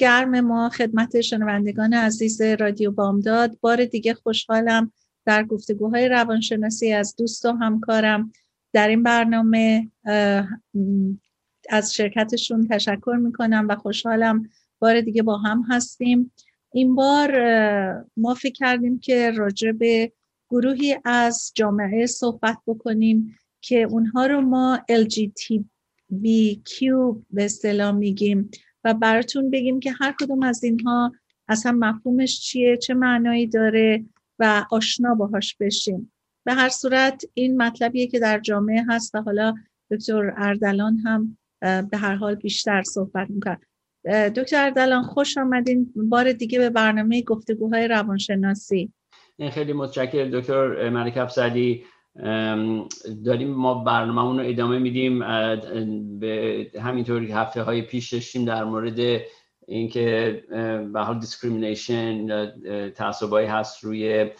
گرم ما خدمت شنوندگان عزیز رادیو بامداد. بار دیگه خوشحالم در گفتگوهای روانشناسی از دوست و همکارم در این برنامه از شرکتشون تشکر می‌کنم و خوشحالم بار دیگه با هم هستیم. این بار ما فکر کردیم که راجع به گروهی از جامعه صحبت بکنیم که اونها رو ما LGBTQ به اصطلاح میگیم. و براتون بگیم که هر کدوم از اینها اصلا مفهومش چیه چه معنایی داره و آشنا باهاش بشیم به هر صورت این مطلبیه که در جامعه هست و حالا دکتر اردلان هم به هر حال بیشتر صحبت می‌کنه. دکتر اردلان خوش آمدین. بار دیگه به برنامه گفتگوهای روانشناسی. خیلی متشکرم دکتر ملک افزلی داریم ما برنامه رو ادامه میدیم به همینطور که هفته های پیش داشتیم در مورد اینکه به حال discrimination تعصبایی هست روی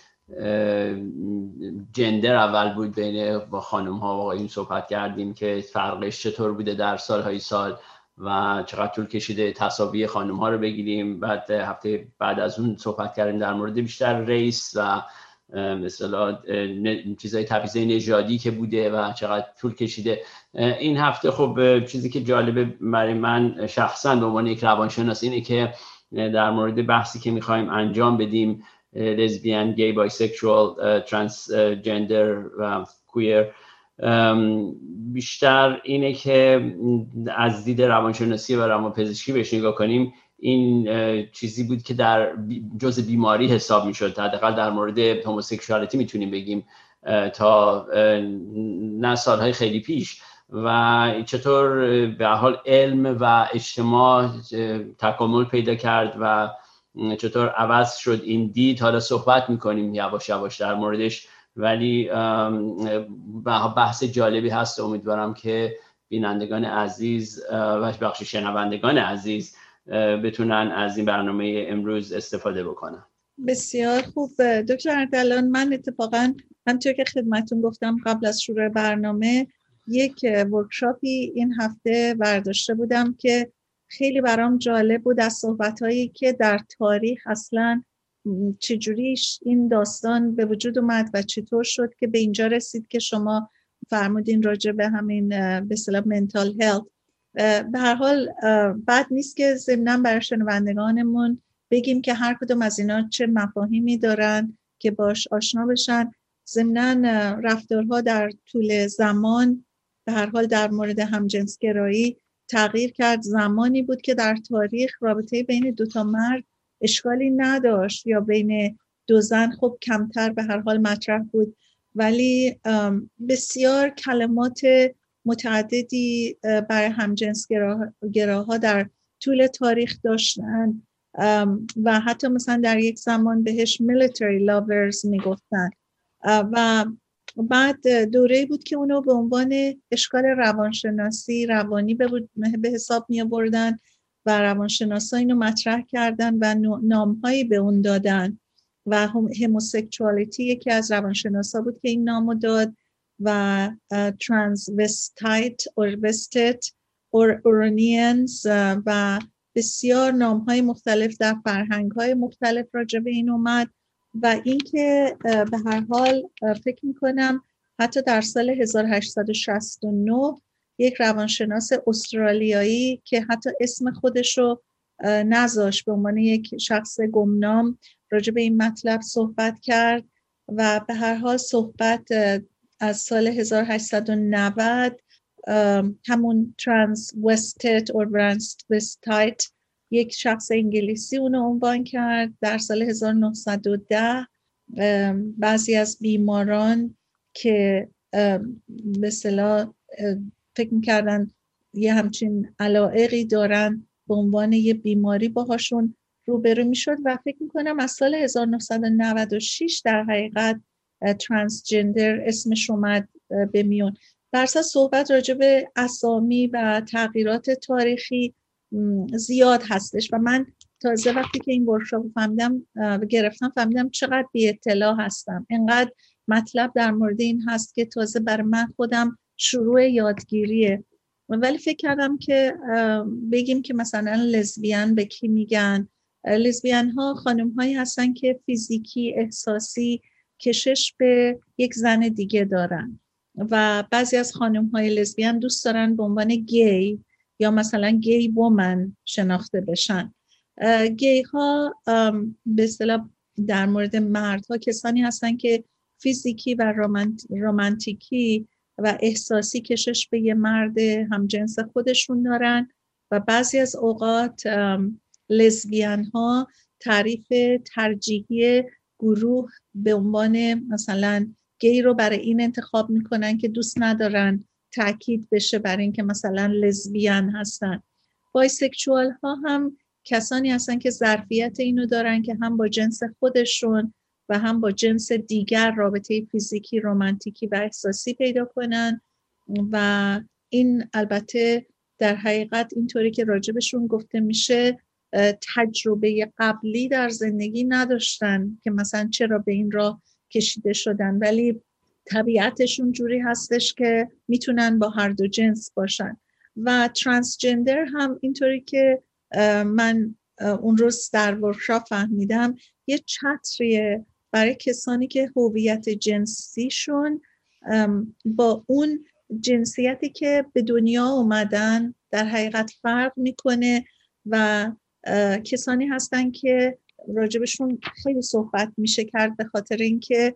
gender اول بود بین با خانم ها و آقایون صحبت کردیم که فرقش چطور بوده در سالهای سال و چقدر طول کشیده تساوی خانم ها رو بگیریم. بعد هفته بعد از اون صحبت کردیم در مورد بیشتر race و مثلا چیزای تبعیض نژادی که بوده و چقدر طول کشیده. این هفته خب چیزی که جالبه برای من شخصا به عنوان یک روانشناس اینه که در مورد بحثی که می‌خوایم انجام بدیم لزبیان، گی، بایسکشوال، ترانسجندر و کویر بیشتر اینه که از دید روانشناسی و روانپزشکی بهش نگاه کنیم. این چیزی بود که در جز بیماری حساب می شد حداقل در مورد هموسکشوالیتی می‌تونیم بگیم تا نه سالهای خیلی پیش. و چطور به حال علم و اجتماع تکامل پیدا کرد و چطور عوض شد این دید. حالا صحبت می‌کنیم یواش یواش در موردش. ولی بحث جالبی هست. امیدوارم که بینندگان عزیز و بخش شنوندگان عزیز بتونن از این برنامه امروز استفاده بکنن. بسیار خوب. دکتر اردلان من اتفاقا همطور که خدمتون گفتم قبل از شروع برنامه یک ورکشاپی این هفته برداشته بودم که خیلی برام جالب بود از صحبت هایی که در تاریخ اصلا چجوری این داستان به وجود اومد و چطور شد که به اینجا رسید که شما فرمودین راجع به همین به صلاح منتال هلت به هر حال بد نیست که ضمنا برای شنوندگانمون بگیم که هر کدوم از اینا چه مفاهیمی دارن که باش آشنا بشن. ضمنا رفتارها در طول زمان به هر حال در مورد همجنسگرایی تغییر کرد. زمانی بود که در تاریخ رابطه بین دو تا مرد اشکالی نداشت یا بین دو زن خب کمتر به هر حال مطرح بود. ولی بسیار کلمات متعددی برای همجنس گراها در طول تاریخ داشتن و حتی مثلا در یک زمان بهش military lovers می‌گفتن. و بعد دوره بود که اونو به عنوان اشکال روانشناسی روانی به حساب می آوردن و روانشناسا اینو مطرح کردن و نامهایی به اون دادن. و هموسکچوالیتی یکی از روانشناسا بود که این نامو داد. و ترانسوستایت اور وستت اور اورونینز و بسیار نام های مختلف در فرهنگ های مختلف راجع به این اومد و اینکه به هر حال فکر می‌کنم حتی در سال 1869 یک روانشناس استرالیایی که حتی اسم خودش رو نذاش به عنوان یک شخص گمنام راجع به این مطلب صحبت کرد و به هر حال صحبت از سال 1890 همون ترانس وستت اور یک شخص انگلیسی اونو عنوان کرد. در سال 1910 بعضی از بیماران که مثلا فکر می‌کردن یه همچین علائقی دارن به عنوان یه بیماری باهاشون روبرو می‌شد و فکر می‌کنم از سال 1996 در حقیقت ترانسجندر اسمش اومد به میون. درصد صحبت راجع به اسامی و تغییرات تاریخی زیاد هستش و من تازه وقتی که این ورکشاپ فهمیدم گرفتم فهمیدم چقدر بی اطلاع هستم. انقدر مطلب در مورد این هست که تازه بر من خودم شروع یادگیریه. ولی فکر کردم که بگیم که مثلا لزبیان به کی میگن. لزبیان ها خانم هایی هستن که فیزیکی احساسی کشش به یک زن دیگه دارن. و بعضی از خانم های لزبیان دوست دارن به عنوان گی یا مثلا گی وومن شناخته بشن. گی ها به اصطلاح در مورد مردها کسانی هستن که فیزیکی و رومانتیکی و احساسی کشش به یه مرد همجنس خودشون دارن. و بعضی از اوقات لزبیان ها تعریف ترجیحی گروه به عنوان مثلا گی رو برای این انتخاب می‌کنن که دوست ندارن تاکید بشه برای اینکه مثلا لزبیان هستن. بایسکچوال ها هم کسانی هستن که ظرفیت اینو دارن که هم با جنس خودشون و هم با جنس دیگر رابطه فیزیکی رومانتیکی و احساسی پیدا کنن و این البته در حقیقت اینطوری که راجبشون گفته میشه تجربه قبلی در زندگی نداشتن که مثلا چرا به این راه کشیده شدن. ولی طبیعتشون جوری هستش که می‌تونن با هر دو جنس باشن. و ترانسجندر هم اینطوری که من اون روز در ورکشاپ فهمیدم یه چتریه برای کسانی که هویت جنسیشون با اون جنسیتی که به دنیا اومدن در حقیقت فرق می‌کنه و کسانی هستن که راجبشون خیلی صحبت میشه کرد به خاطر اینکه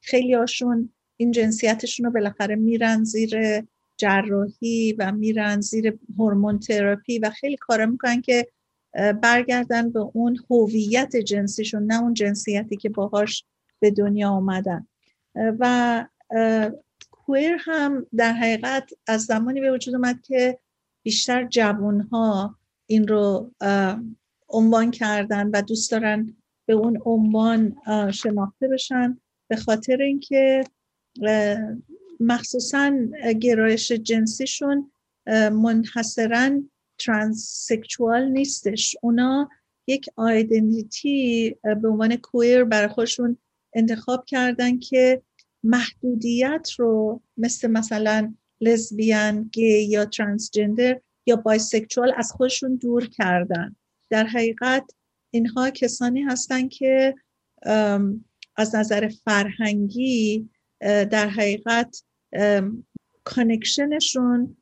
خیلی هاشون این جنسیتشون رو بالاخره میرن زیر جراحی و میرن زیر هورمون تراپی و خیلی کارا می‌کنن که برگردن به اون هویت جنسیشون نه اون جنسیتی که باهاش به دنیا آمدن. و کویر هم در حقیقت از زمانی به وجود اومد که بیشتر جوان ها این رو عنوان کردن و دوست دارن به اون عنوان شناخته بشن به خاطر اینکه مخصوصا گرایش جنسیشون منحصرا ترانسکچوال نیستش. اونا یک آیدنتیتی به عنوان کویر برای خودشون انتخاب کردن که محدودیت رو مثل مثلا لزبیان، گی یا ترانسجندر یا بایسکچوال از خودشون دور کردن. در حقیقت اینها کسانی هستند که از نظر فرهنگی در حقیقت connection شون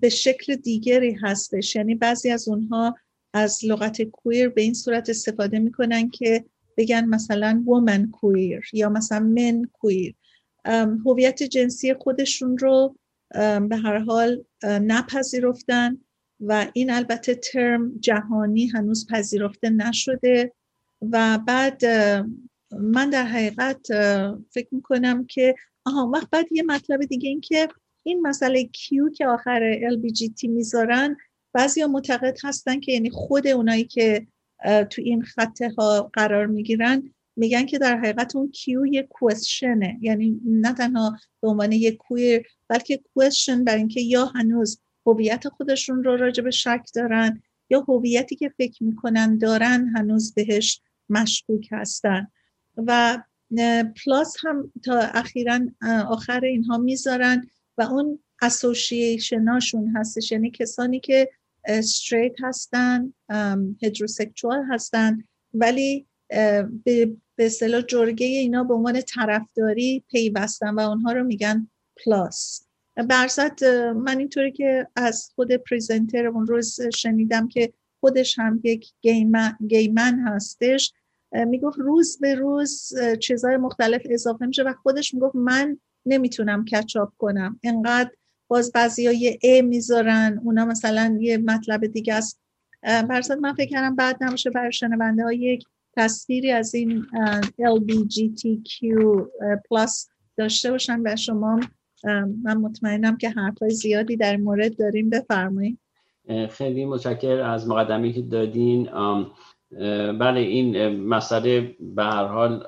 به شکل دیگری هستش. یعنی بعضی از اونها از لغت queer به این صورت استفاده می‌کنن که بگن مثلا woman queer یا مثلا man queer هویت جنسی خودشون رو به هر حال نپذیرفتن و این البته ترم جهانی هنوز پذیرفته نشده و بعد من در حقیقت فکر می‌کنم که آها وقت بعد یه مطلب دیگه این که این مسئله کیو که آخر LBGT می‌ذارن بعضی ها معتقد هستن که یعنی خود اونایی که تو این خطه ها قرار می‌گیرن میگن که در حقیقت اون کیو یه کوشنه یعنی نه تنها به عنوان یه کویر بلکه کوشن بر اینکه یا هنوز هویت خودشون رو راجع به شک دارن یا هویتی که فکر می‌کنن دارن هنوز بهش مشکوک هستن. و پلاس هم تا اخیرا آخر اینها می‌ذارن و اون اسوشیشناشون هستش. یعنی کسانی که استریت هستن هدروسکچوال هستن ولی به اصطلاح جرگه اینا به عنوان طرفداری پیوستن و اونها رو میگن plus. برصد من اینطوری که از خود presenter اون روز شنیدم که خودش هم یک gay man, gay man هستش. می‌گفت روز به روز چیزهای مختلف اضافه میشه و خودش می‌گفت من نمی‌تونم catch up کنم. انقدر باز بعضی ها یه A می‌ذارن اونا مثلا یه مطلب دیگه است. برصد من فکر کردم بعد نباشه برای شنونده ها یک تصویری از این LBGTQ پلاس داشته باشن و شما من مطمئنم که حرفای زیادی در مورد داریم بفرمایید. خیلی متشکر از مقدمی که دادین. بله این مسئله به هر حال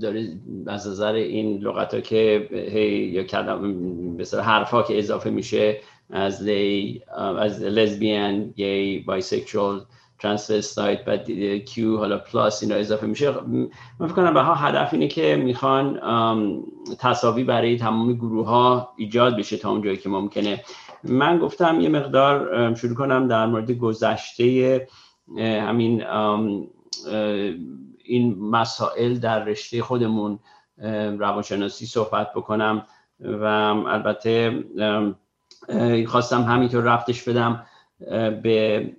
داره از نظر این لغت ها که هی یا کلم به حرف که اضافه میشه از L از lesbian gay bisexual transvestite و Q حالا plus اینا اضافه میشه. من فکر کنم به ها هدف اینه که می‌خوان تساوی برای تمام گروه ها ایجاد بشه تا اونجایی که ممکنه. من گفتم یه مقدار شروع کنم در مورد گذشته همین این مسائل در رشته خودمون روانشناسی صحبت بکنم و البته خواستم همینطور رفتش بدم به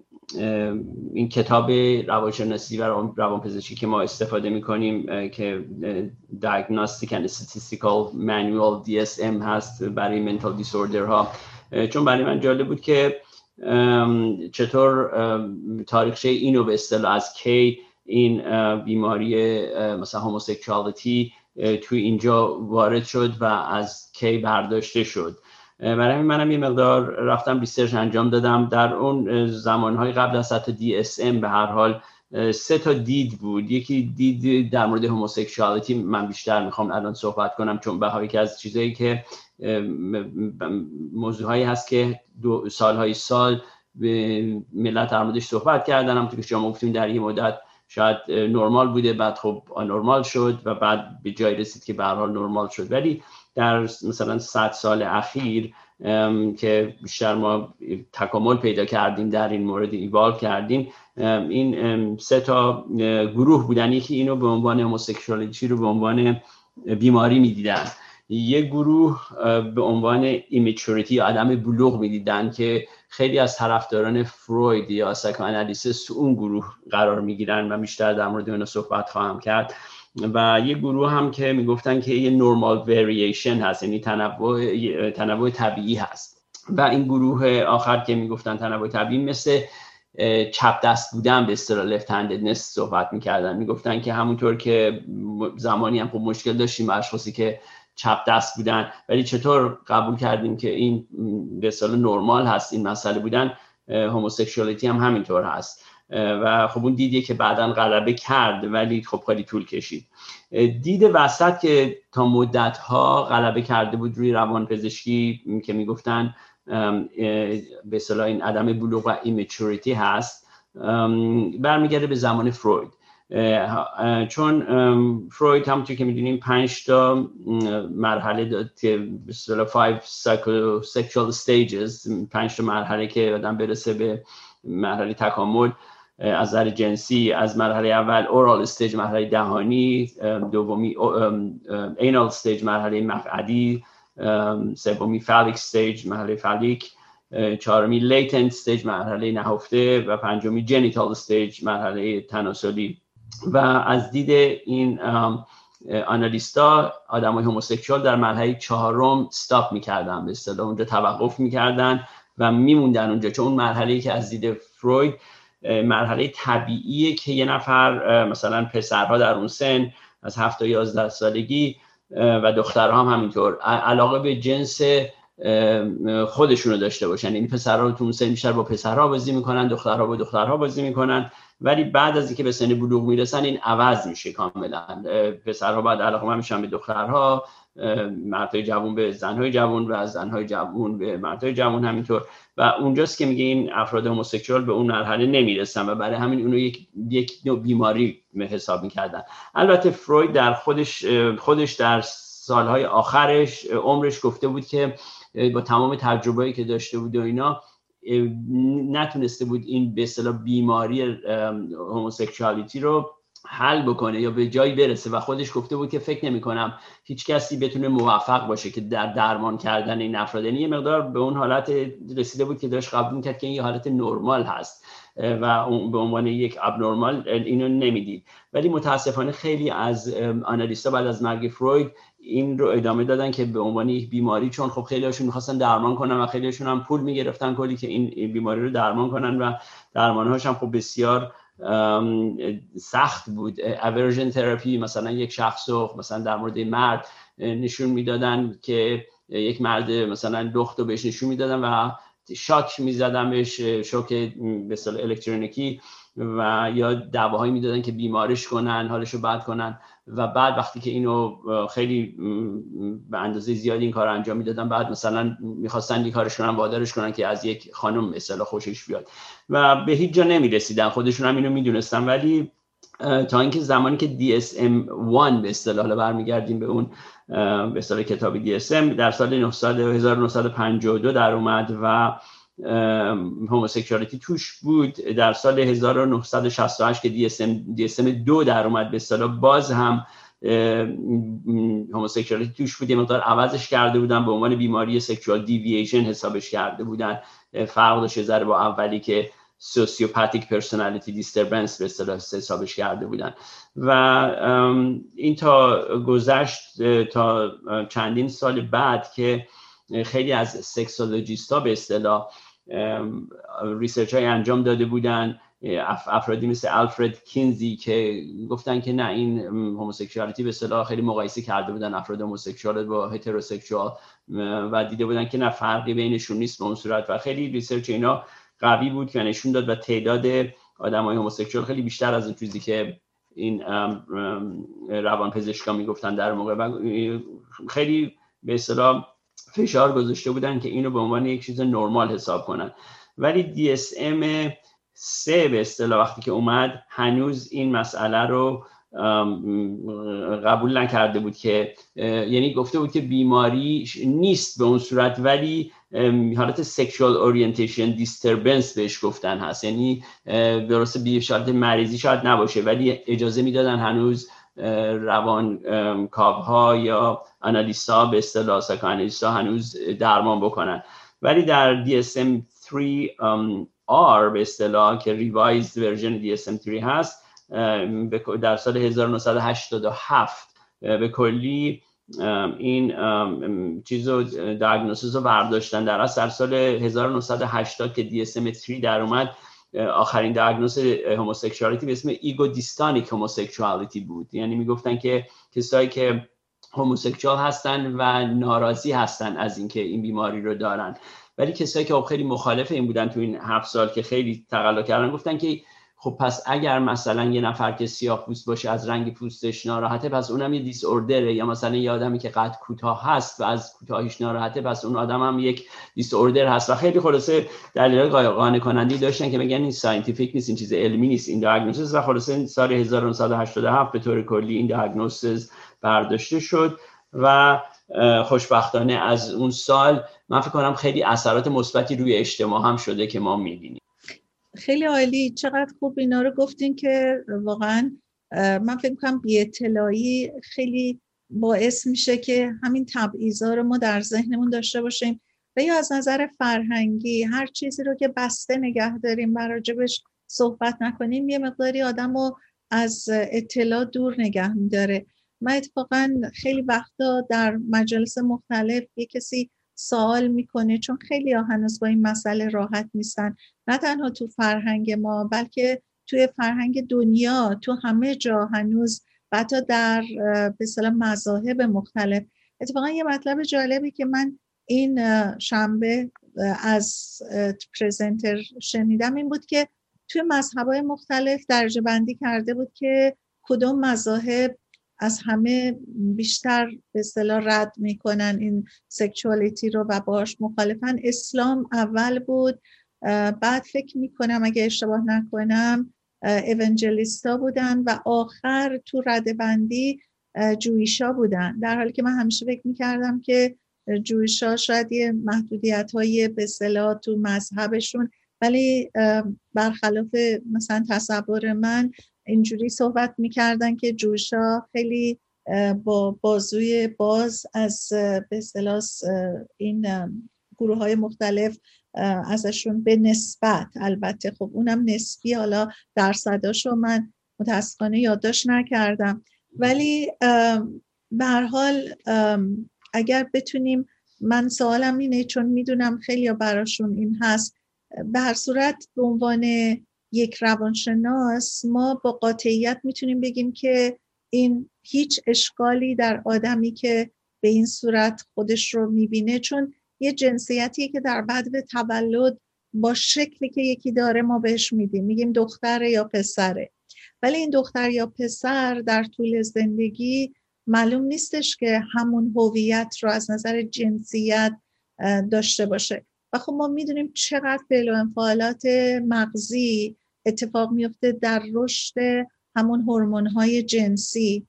این کتاب روانشناسی و روانپزشکی که ما استفاده می‌کنیم که Diagnostic and Statistical Manual DSM هست برای mental disorder ها چون برای من جالب بود که چطور تاریخچه اینو به اصطلاح از کی این بیماری مثلا homosexuality توی اینجا وارد شد و از کی برداشته شد. برای منم یه مقدار رفتم research انجام دادم. در اون زمانهای قبل از حتی DSM به هر حال سه تا دید بود. یکی دید در مورد homosexuality من بیشتر می‌خوام الان صحبت کنم چون به که از چیزایی که موضوعهایی هست که دو سالهای سال به ملت در موردش صحبت کردن هم که شما گفتیم در این مدت شاید نرمال بوده بعد خب آنورمال شد و بعد به جای رسید که به حال نرمال شد. ولی در مثلا 100 سال اخیر که بیشتر ما تکامل پیدا کردیم در این مورد ایوال کردیم. این سه تا گروه بودن. یکی اینو به عنوان هموسکشوالیتی رو به عنوان بیماری می‌دیدن. یک گروه به عنوان ایمیچوریتی یا عدم بلوغ می‌دیدن که خیلی از طرفداران فروید یا سایکوانالیسیس اون گروه قرار می‌گیرن و بیشتر در مورد اون صحبت خواهم کرد. و یه گروه هم که می‌گفتن که یه نورمال ورییشن هست یعنی تنوع, تنوع طبیعی هست. و این گروه آخر که می‌گفتن تنوع طبیعی مثل چپ دست بودن به اصطلاح لفت هنددنس صحبت می‌کردن. می‌گفتن که همونطور که زمانی هم خب مشکل داشتیم اشخاصی که چپ دست بودن ولی چطور قبول کردیم که این به نرمال هست این مسئله بودن هوموسکشوالیتی هم همینطور هست. و خب اون دیدیه که بعدا غلبه کرد ولی خب خیلی طول کشید. دید وسط که تا مدت ها غلبه کرده بود روی روان پزشکی که می‌گفتن به اصطلاح این عدم بلوغ و ایمیچوریتی هست برمیگرده به زمان فروید. چون فروید همونطور که می‌دونیم پنج تا مرحله داد که به اصطلاح 5 sexual stages پنج تا مرحله که آدم برسه به مرحله تکامل. از نظر جنسی از مرحله اول oral stage مرحله دهانی دومی anal stage مرحله مقعدی سومی phallic stage مرحله فالیک چهارمی latent stage مرحله نهفته و پنجمی genital stage مرحله تناسلی. و از دید این analyst ا آدم های homosexual در مرحله چهارم stop می‌کردن به اصطلاح اونجا توقف می‌کردن و میموندن اونجا. چون مرحله که از دید فروید مرحله طبیعیه که یه نفر مثلا پسرها در اون سن از هفت تا یازده سالگی و دخترها هم همینطور. علاقه به جنس خودشونو داشته باشن. این پسرها تو اون سن بیشتر با پسرها بازی می‌کنن دخترها با دخترها بازی می‌کنن. ولی بعد از اینکه به سن بلوغ می‌رسن این عوض میشه کاملا. پسرها بعد علاقه میشن به دخترها. مردهای جوون به زنهای جوون و از زنهای جوون به مردهای جوون همینطور. و اونجاست که میگه این افراد هموسکسوال به اون مرحله نمی‌رسن و برای همین اونو یک, یک نوع بیماری حساب می‌کردن. البته فروید در خودش خودش در سالهای آخرش عمرش گفته بود که با تمام تجربه‌ای که داشته بود و اینا نتونسته بود این به اصطلاح بیماری هموسکشوالیتی رو حل بکنه یا به جایی برسه و خودش گفته بود که فکر نمی کنم هیچ کسی بتونه موفق باشه که در درمان کردن این افراد. یعنی یه مقدار به اون حالت رسیده بود که داشت قبول کرد که این یه حالت نرمال هست و به عنوان یک ابنرمال اینو نمی‌دید. ولی متاسفانه خیلی از آنالیستا بعد از مرگ فروید این رو ادامه دادن که به عنوان یک بیماری چون خب خیلی هاشون می‌خواستن درمان کنن و خیلی هاشون هم پول می‌گرفتن کلی که این بیماری رو درمان کنن و درمان هاش هم خب بسیار سخت بود. اورژن تراپی مثلا یک شخص رو مثلا در مورد مرد نشون می‌دادن که یک مرد مثلا لخت رو بهش نشون می‌دادن و شاک می‌زدن بهش شوک به الکترونیکی. و یا دواهایی می‌دادن که بیمارش کنن حالش رو بد کنن. و بعد وقتی که اینو خیلی به اندازه زیادی این کار انجام می‌دادن بعد مثلا می‌خواستن این کارش کنن وادارش کنن که از یک خانم مثلا خوشش بیاد. و به هیچ جا نمی‌رسیدن. خودشون هم اینو می‌دونستن. ولی تا اینکه زمانی که DSM-1 به اصطلاح برمیگردیم به اون به اصطلاح کتاب DSM در سال 1952 در اومد و homosexuality توش بود. در سال 1968 که DSM, DSM دو در اومد به اصطلاح باز هم homosexuality توش بود. یه مقدار عوضش کرده بودن به عنوان بیماری sexual deviation حسابش کرده بودن. فرق داشته ذره با اولی که sociopathic personality disturbance به اصطلاح حسابش کرده بودن. و این تا گذشت تا چندین سال بعد که خیلی از sexologist ا به اصطلاح research های انجام داده بودن. افرادی مثل Alfred Kinsey که گفتن که نه این homosexuality به اصطلاح خیلی مقایسه کرده بودن افراد homosexual با heterosexual و دیده بودن که نه فرقی بینشون نیست به اون صورت. و خیلی research اینا قوی بود که نشون داد و تعداد آدم های خیلی بیشتر از اون چیزی که این روان پزشکا می‌گفتن در موقع. و خیلی به اصطلاح فشار گذاشته بودن که اینو به عنوان یک چیز نرمال حساب کنن. ولی DSM سه به اصطلاح وقتی که اومد هنوز این مسئله رو قبول نکرده بود که یعنی گفته بود که بیماری نیست به اون صورت ولی حالت sexual orientation disturbance بهش گفتن هست. یعنی درسته بی شالت مریضی شاید نباشه ولی اجازه می‌دادن هنوز روان کاوها یا آنالیستا به اصطلاح ساکانالیستا هنوز درمان بکنن. ولی در DSM 3 R به اصطلاح که ریوایزد ورژن DSM 3 هست در سال 1987 به کلی این چیز رو رو برداشتن. در از سال 1980 که DSM 3 در اومد آخرین دیاگنوز homosexuality به اسم ego-dystonic homosexuality بود. یعنی می‌گفتن که کسایی که homosexual هستن و ناراضی هستن از اینکه این بیماری رو دارن. ولی کسایی که خب خیلی مخالف این بودن تو این هفت سال که خیلی تقلا کردن گفتن که خب پس اگر مثلا یه نفر که سیاه پوست باشه از رنگ پوستش ناراحته پس اونم یه disorder ه یا مثلا یه آدمی که قد کوتاه هست و از کوتاهیش ناراحته پس اون آدم هم یک disorder هست. و خیلی خلاصه دلیل قانع کننده داشتن که بگن این scientific نیست این چیز علمی نیست این diagnosis و خلاصه سال 1987 به طور کلی این diagnosis برداشته شد. و خوشبختانه از اون سال من فکر کنم خیلی اثرات مثبتی روی اجتماع هم شده که ما می‌بینیم. خیلی عالی. چقدر خوب اینا رو گفتین که واقعا من فکر کنم بی اطلاعی خیلی باعث میشه که همین تبعیضا رو ما در ذهنمون داشته باشیم. و یا از نظر فرهنگی هر چیزی رو که بسته نگه داریم و راجبش صحبت نکنیم یه مقداری آدم رو از اطلاع دور نگه میداره. من اتفاقا خیلی وقتا در مجالس مختلف یه کسی سوال می‌کنه چون خیلی ها هنوز با این مسئله راحت نیستن. نه تنها تو فرهنگ ما بلکه توی فرهنگ دنیا تو همه جا هنوز و حتی در به مذاهب مختلف. اتفاقا یه مطلب جالبی که من این شنبه از پرزنتر شنیدم این بود که توی مذهبهای مختلف درجه بندی کرده بود که کدوم مذاهب از همه بیشتر به اصطلاح رد می‌کنن این سکشوالیتی رو و باش مخالفن. اسلام اول بود. بعد فکر می‌کنم اگه اشتباه نکنم ایونجلیستا بودن و آخر تو رده بندی جویشا بودن. در حالی که من همیشه فکر می‌کردم که جویشا شاید یه محدودیت های به اصطلاح تو مذهبشون ولی برخلاف مثلا تصور من اینجوری صحبت می‌کردن که جوشا خیلی با بازوی باز از به این گروه های مختلف ازشون به نسبت البته خب اونم نسبی حالا درصداشو من متاسفانه یادداشت نکردم. ولی به حال اگر بتونیم من سوالم اینه چون می‌دونم خیلی براشون این هست به هر صورت به عنوان یک روانشناس ما با قاطعیت می‌تونیم بگیم که این هیچ اشکالی در آدمی که به این صورت خودش رو می‌بینه چون یه جنسیتی که در به تولد با شکلی که یکی داره ما بهش میدیم میگیم دختر یا پسره. ولی این دختر یا پسر در طول زندگی معلوم نیستش که همون هویت رو از نظر جنسیت داشته باشه. و خب ما می‌دونیم چقدر فعل و انفعالات مغزی اتفاق میفته در رشد همون هورمون های جنسی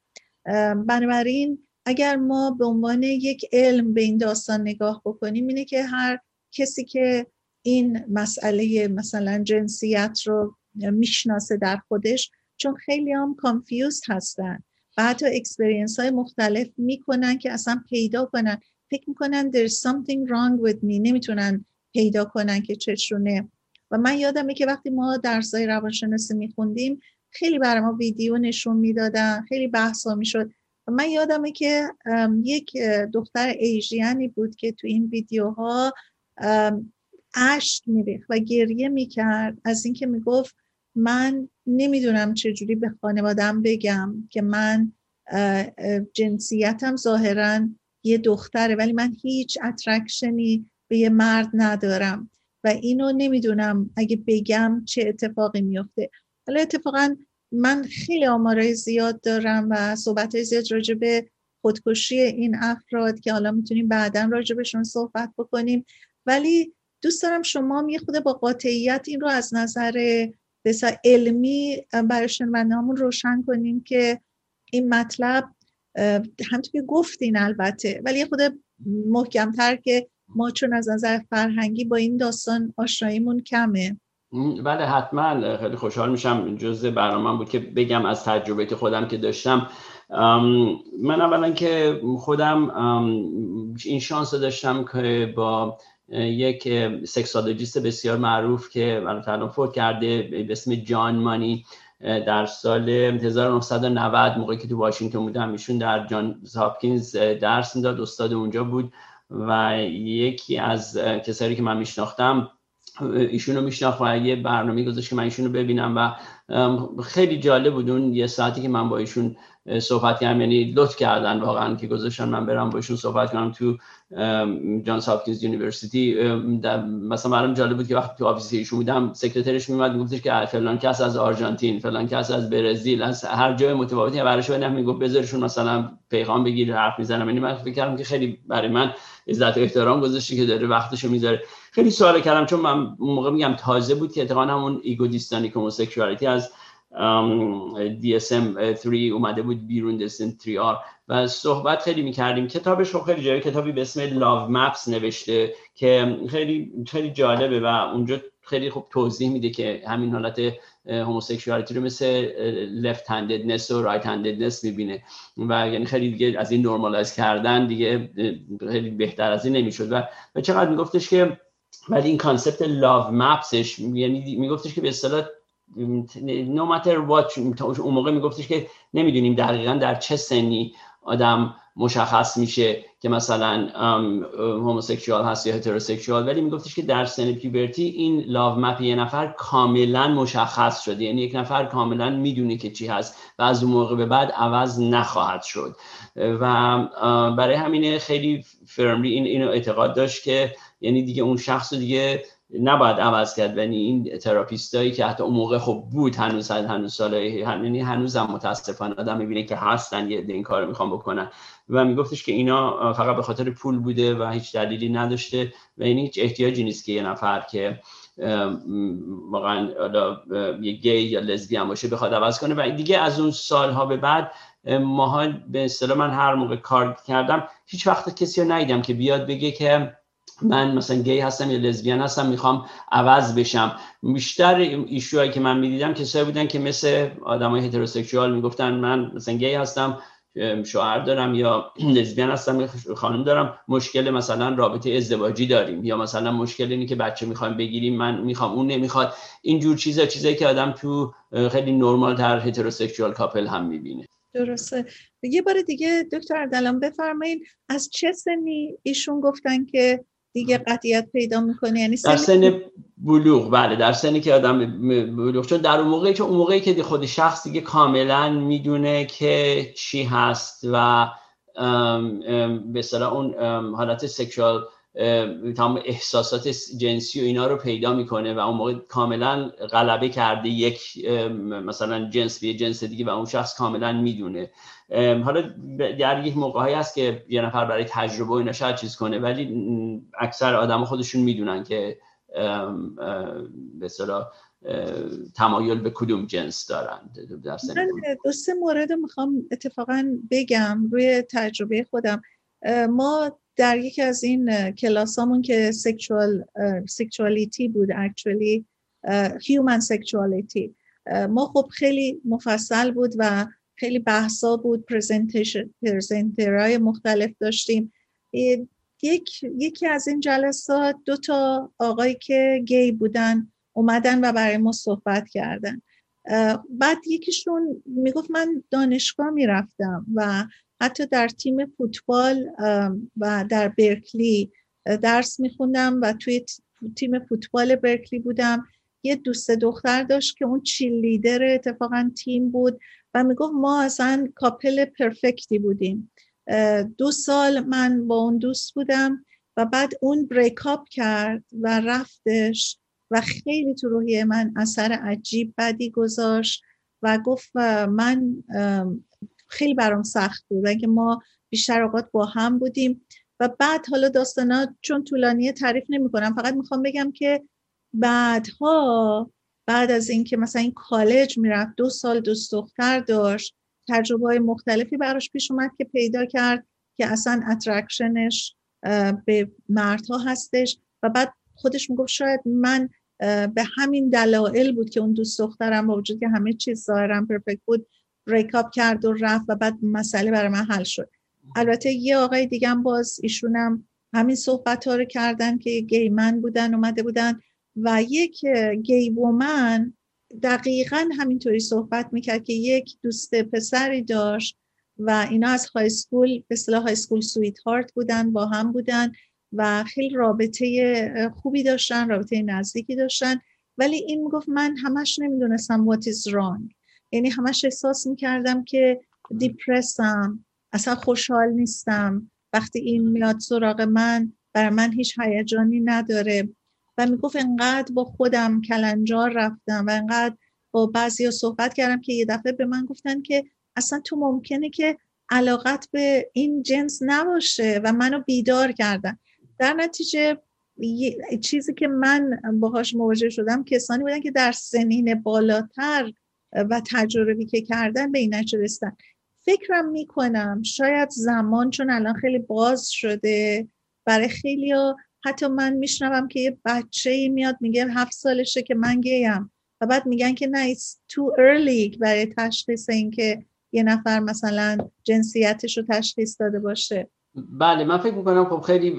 بنابراین اگر ما به عنوان یک علم به این داستان نگاه بکنیم اینه که هر کسی که این مسئله مثلا جنسیت رو می‌شناسه در خودش چون خیلی هم confuse هستن و حتی experience های مختلف می‌کنن که اصلا پیدا کنن. فکر می‌کنن there's something wrong with me. نمی‌تونن پیدا کنن که چشونه. و من یادمه که وقتی ما درسای روانشناسی میخوندیم خیلی برای ما ویدیو نشون می‌دادن خیلی بحثا می‌شد. و من یادمه که یک دختر ایژیانی بود که تو این ویدیوها اشک میریخت و گریه می‌کرد. از اینکه می‌گفت من نمی‌دونم چجوری به خانوادم بگم که من جنسیتم ظاهرا یه دختره ولی من هیچ اترکشنی به یه مرد ندارم. و اینو نمی‌دونم اگه بگم چه اتفاقی میفته حالا اتفاقا من خیلی آمارای زیاد دارم و صحبت زیاد راجع به خودکشی این افراد که حالا می‌تونیم بعدا راجع بهشون صحبت بکنیم. ولی دوست دارم شما یه با قاطعیت این رو از نظر بسا علمی برای شنوندهامون روشن کنیم که این مطلب همطور که گفتین البته ولی خود محکمتر که ما چون از نظر فرهنگی با این داستان آشناییمون کمه. بله حتما. خیلی خوشحال میشم. جز برنامه بود که بگم از تجربه خودم که داشتم. من اولا که خودم این شانس داشتم که با یک سکسالوجیست بسیار معروف که الان فوت کرده به اسم جان مانی در سال 1990 موقعی که تو واشنگتن بودم ایشون در جان هاپکینز درس می‌داد. استاد اونجا بود. و یکی از کسایی که من میشناختم ایشونو میشناخت و یه برنامه گذاشت که من ایشونو ببینم و خیلی جالب بود. اون یه ساعتی که من با ایشون صحبت کردم یعنی لطف کردن واقعا که گذاشتن من برم با ایشون صحبت کنم تو Johns Hopkins University. مثلا برام جالب بود که وقتی تو office ایشون بودم secretary ش میومد میگفتش که فلان کس از آرژانتین فلان کس از برزیل از هر جای متفاوتی براش بعد می‌گفت بذارشون مثلا پیغام بگیر حرف می‌زنم. یعنی من فکر کردم که خیلی برای من عزت و احترام گذاشتی که داره وقتشو می‌ذاره. خیلی سوال کردم چون من موقع میگم تازه بود که اتفاقا همون ego-dystonic homosexuality از DSM 3 اومده بود بیرون DSM 3R و صحبت خیلی می‌کردیم. کتابش رو خیلی جایی کتابی به اسم Love Maps نوشته که خیلی خیلی جالبه و اونجا خیلی خوب توضیح میده که همین حالت homosexuality رو مثل left-handedness و right-handedness می‌بینه. و یعنی خیلی دیگه از این normalize کردن دیگه خیلی بهتر از این نمی‌شد. و, و چقدر میگفتش که ولی این concept love maps ش یعنی میگفتش که به اصطلاح no matter what اون موقع میگفتش که نمی‌دونیم دقیقا در چه سنی آدم مشخص میشه که مثلا homosexual هست یا heterosexual. ولی میگفتش که در سن puberty این love map یه نفر کاملا مشخص شده. یعنی یک نفر کاملا می‌دونه که چی هست و از اون موقع به بعد عوض نخواهد شد. و برای همینه خیلی فرملی این اینو اعتقاد داشت که یعنی دیگه اون شخص دیگه نباید عوض کرد. یعنی این تراپیستایی که حتی اون موقع خب بود هنوز هنوز سال یعنی هنوز هم متاسفانه آدم می‌بینه که هستن یه این کار می‌خوام بکنن. و میگفتش که اینا فقط به خاطر پول بوده و هیچ دلیلی نداشته و این هیچ احتیاجی نیست که یه نفر که واقعا یه گی یا لزبیان باشه بخواد عوض کنه. و دیگه از اون سالها به بعد ماها به اصطلاح من هر موقع کار کردم هیچ وقت کسی رو ندیدم که بیاد بگه که من مثلا گی هستم یا لزبیان هستم می‌خوام عوض بشم. بیشتر ایشوهایی که من می‌دیدم کسایی بودن که مثل آدمای هتروسکسوال می‌گفتن من مثلا گی هستم شوهر دارم یا لزبیان هستم خانم دارم مشکل مثلا رابطه ازدواجی داریم. یا مثلا مشکل اینه که بچه می‌خوایم بگیریم من می‌خوام اون نمی‌خواد. اینجور چیزا چیزایی که آدم تو خیلی نرمال تر هتروسکسوال کاپل هم می‌بینه. درسته. یه بار دیگه دکتر دلان بفرمایید از چه سنی ایشون گفتن که دیگه قطعیت پیدا می‌کنه. یعنی در سن بلوغ بله در سنی که آدم بلوغ. چون در اون موقعی که اون موقعی که خود شخص دیگه کاملا می‌دونه که چی هست و به اون حالت سکشوال تمام احساسات جنسی و اینا رو پیدا می‌کنه و اون موقع کاملا غلبه کرده یک مثلا جنس به جنس دیگه و اون شخص کاملا می‌دونه. حالا در یک موقع هست که یه نفر برای تجربه اینا شاید چیز کنه ولی اکثر آدم خودشون می‌دونن که به تمایل به کدوم جنس دارن. در من دو سه مورد می‌خوام اتفاقا بگم روی تجربه خودم. ما در یکی از این کلاسامون که sexual sexuality بود actually human sexuality ما خب خیلی مفصل بود و خیلی بحثا بود presenter های مختلف داشتیم. یک یکی از این جلسات دو تا آقایی که گی بودن اومدن و برای ما صحبت کردن. بعد یکیشون می‌گفت من دانشگاه می‌رفتم و حتی در تیم فوتبال و در برکلی درس میخوندم و توی تیم فوتبال برکلی بودم. یه دوست دختر داشت که اون چیل لیدر اتفاقا تیم بود و می‌گفت ما اصلا کاپل پرفکتی بودیم. دو سال من با اون دوست بودم و بعد اون بریکاپ کرد و رفتش و خیلی تو روحی من اثر عجیب بدی گذاشت و گفت من خیلی برام سخت بود که ما بیشتر اوقات با هم بودیم. و بعد حالا داستانا چون طولانی تعریف نمی کنم فقط می‌خوام بگم که بعدها بعد از اینکه مثلا این کالج می‌رفت دو سال دوست دختر داشت تجربه های مختلفی براش پیش اومد که پیدا کرد که اصلا اترکشنش به مردها هستش. و بعد خودش می‌گفت شاید من به همین دلایل بود که اون دوست دخترم با وجود که همه چیز ظاهرا perfect بود break up کرد و رفت و بعد مسئله برای من حل شد. البته یه آقای دیگه هم باز ایشونم همین صحبت ها رو کردن که gay man بودن اومده بودن و یک gay woman دقیقا همینطوری صحبت می‌کرد که یک دوست پسری داشت و اینا از high school به اصطلاح high school sweetheart بودن با هم بودن و خیلی رابطه خوبی داشتن رابطه نزدیکی داشتن. ولی این می‌گفت من همش نمی‌دونستم what is wrong. یعنی همش احساس می‌کردم که دیپرسم اصلا خوشحال نیستم. وقتی این میاد سراغ من برای من هیچ هیجانی نداره. و می‌گفت انقدر با خودم کلنجار رفتم و انقدر با بعضی ها صحبت کردم که یه دفعه به من گفتن که اصلا تو ممکنه که علاقت به این جنس نباشه و منو بیدار کردن. در نتیجه چیزی که من باهاش مواجه شدم کسانی بودن که در سنین بالاتر و تجربی که کردن به این رسیدن فکرم می‌کنم شاید زمان چون الان خیلی باز شده برای خیلی ها حتی من میشنوم که یه بچه ای میاد میگه هفت سالشه که من گیم. و بعد میگن که نه it's too early برای تشخیص اینکه یه نفر مثلا جنسیتش رو تشخیص داده باشه. بله من فکر می‌کنم خب خیلی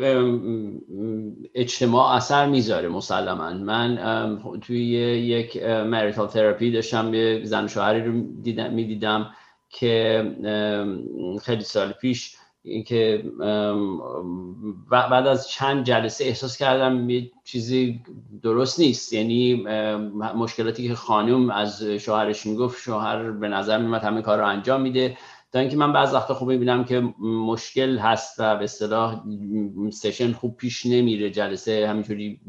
اجتماع اثر می‌ذاره مسلما. من توی یک مریتال تراپی داشتم یه زن شوهری رو می‌دیدم که خیلی سال پیش اینکه بعد از چند جلسه احساس کردم یه چیزی درست نیست. یعنی مشکلاتی که خانم از شوهرش می‌گفت شوهر به نظر میمد همه کار رو انجام میده. تا اینکه من بعض وقتا خوب می‌بینم که مشکل هست و به اصطلاح سشن خوب پیش نمیره جلسه همینجوری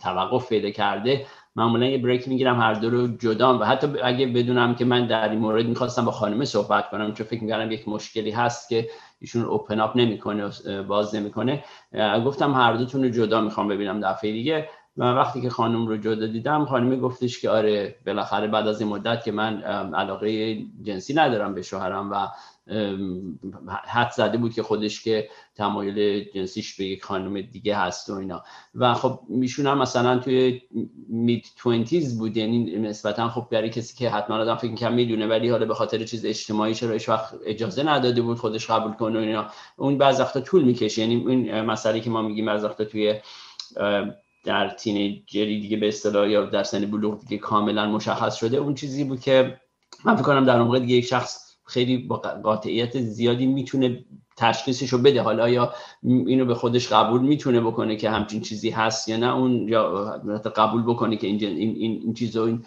توقف پیدا کرده. معمولا یه بریک می‌گیرم هر دو رو جدا و حتی اگه بدونم که من در این مورد می‌خواستم با خانمه صحبت کنم چون فکر می‌کردم یک مشکلی هست که ایشون اوپن اپ نمی‌کنه باز نمی‌کنه. گفتم هر دوتون رو جدا می‌خوام ببینم دفعه دیگه. و وقتی که خانم رو جدا دیدم خانمی گفتش که آره بالاخره بعد از این مدت که من علاقه جنسی ندارم به شوهرم و حد زده بود که خودش که تمایل جنسیش به یک خانم دیگه هست و اینا. و خب میشون هم مثلا توی مید توینتیز بود یعنی نسبتا خب برای کسی که حتما آدم فکر کنم می‌دونه ولی حالا به خاطر چیز اجتماعی چرا هیچ وقت اجازه نداده بود خودش قبول کنه و اینا. اون بعض وقتا طول می‌کشه یعنی این مسئله که ما میگیم بعض وقتا توی در تینیجری دیگه به اصطلاح یا در سن بلوغ دیگه کاملا مشخص شده. اون چیزی بود که من فکر کنم در موقع دیگه یک شخص خیلی با قاطعیت زیادی می‌تونه تشخیصش رو بده. حالا یا اینو به خودش قبول می‌تونه بکنه که همچین چیزی هست یا نه. اون یا قبول بکنه که این این این چیز رو این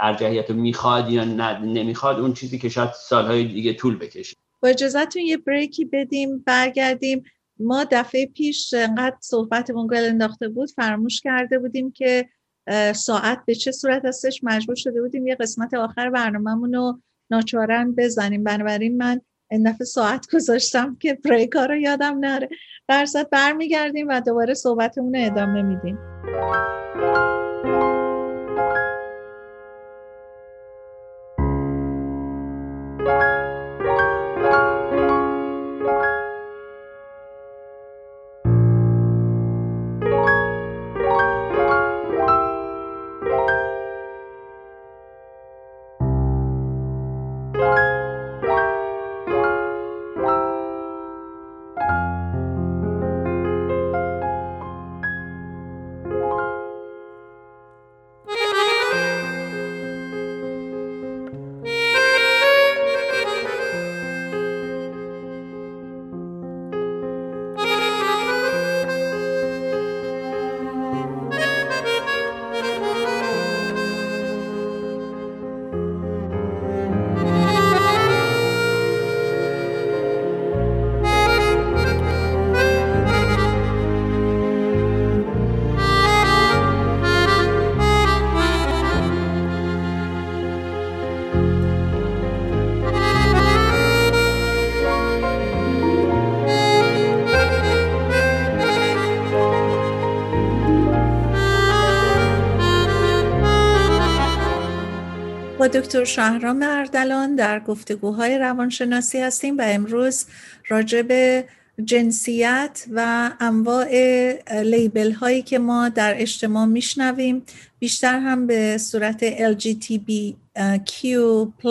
ارجحیت رو می‌خواد یا نه نمی‌خواد. اون چیزی که شاید سالهای دیگه طول بکشه. با اجازتون یه بریکی بدیم برگردیم. ما دفعه پیش انقدر صحبتمون گل انداخته بود فراموش کرده بودیم که ساعت به چه صورت هستش مجبور شده بودیم یه قسمت آخر برنامهمون رو ناچارن بزنیم. بنابراین من این دفعه ساعت گذاشتم که بریک رو یادم نره. برصد برمیگردیم و دوباره صحبتمون رو ادامه میدیم. دکتر شهرام اردلان در گفتگوهای روانشناسی هستیم و امروز راجع به جنسیت و انواع لیبل هایی که ما در اجتماع میشنویم بیشتر هم به صورت LGTBQ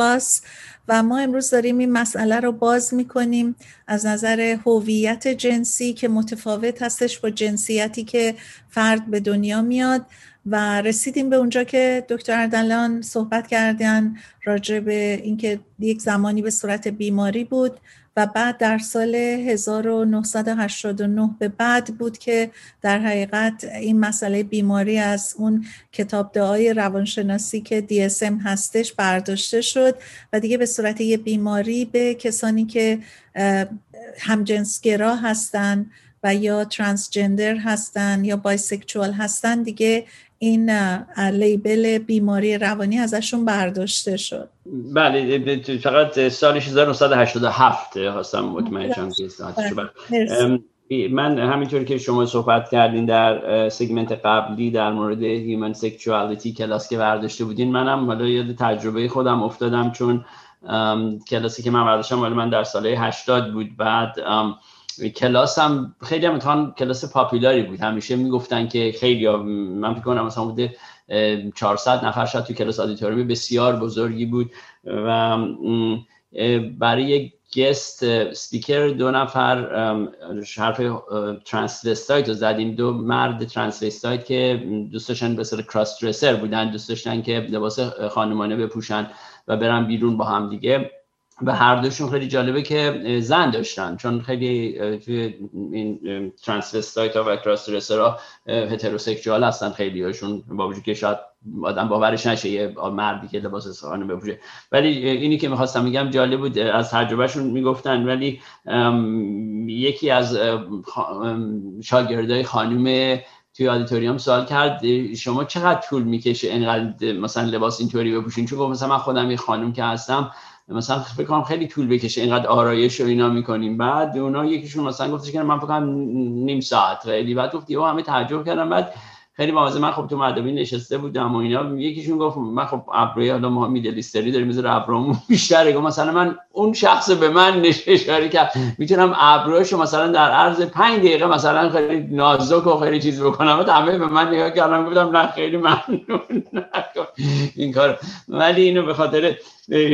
و ما امروز داریم این مسئله رو باز می‌کنیم از نظر هویت جنسی که متفاوت هستش با جنسیتی که فرد به دنیا میاد و رسیدیم به اونجا که دکتر اردلان صحبت کردن راجع به اینکه یک زمانی به صورت بیماری بود. و بعد در سال 1989 به بعد بود که در حقیقت این مسئله بیماری از اون کتاب دعای روانشناسی که DSM هستش برداشته شد و دیگه به صورت یه بیماری به کسانی که همجنسگرا هستن و یا transgender هستن یا bisexual هستن دیگه این label بیماری روانی ازشون برداشته شد. بله فقط سال 1987 خواستم مطمئن شم که من همینطور که شما صحبت کردین در segment قبلی در مورد human sexuality کلاس که برداشته بودین منم حالا یاد تجربه خودم افتادم چون کلاسی که من برداشتم ولی من در ساله 80 بود. بعد هم خیلی هم اتفاقا کلاس popular ی بود. همیشه می‌گفتن که خیلی من فکر کنم مثلا بوده 400 نفر شد تو کلاس auditorium بسیار بزرگی بود و برای یک guest speaker دو نفر حرف transvestite رو زدیم. دو مرد transvestite که دوست به سر cross dresser بودن. دوست داشتن که لباس خانمانه بپوشن و برن بیرون با هم دیگه. و هر دوشون خیلی جالبه که زن داشتن چون خیلی توی این ترانسوستایت ها و کراسرسر ها هتروسکشوال هستن خیلی هاشون با وجود که شاید آدم باورش نشه یه مردی که لباس سخانه بپوشه ولی اینی که می‌خواستم میگم جالب بود از تجربهشون می‌گفتن ولی یکی از شاگردای خانم توی آدیتوریوم سوال کرد شما چقدر طول می‌کشه اینقدر مثلا لباس اینطوری بپوشین؟ چون مثلا من خودم یه خانم که هستم مثلا فکر کنم خیلی طول بکشه اینقدر آرایش و اینا می‌کنیم. بعد اونا یکیشون مثلا گفتش که من فکر نیم ساعت خیلی. بعد گفت یهو همه تعجب کردم بعد خیلی بامزه من خب تو مدبی نشسته بودم و اینا. یکیشون گفت من خب ابروی حالا ما میدلیستری داریم می‌ذاره ابرومون بیشتره. گفت مثلا من اون شخص به من اشاره کرد. می‌تونم ابروشو مثلا در عرض 5 دقیقه مثلا خیلی نازک و خیلی چیز بکنم. و همه به من نگاه کردن. گفتم نه خیلی ممنون. این کار ولی اینو به خاطر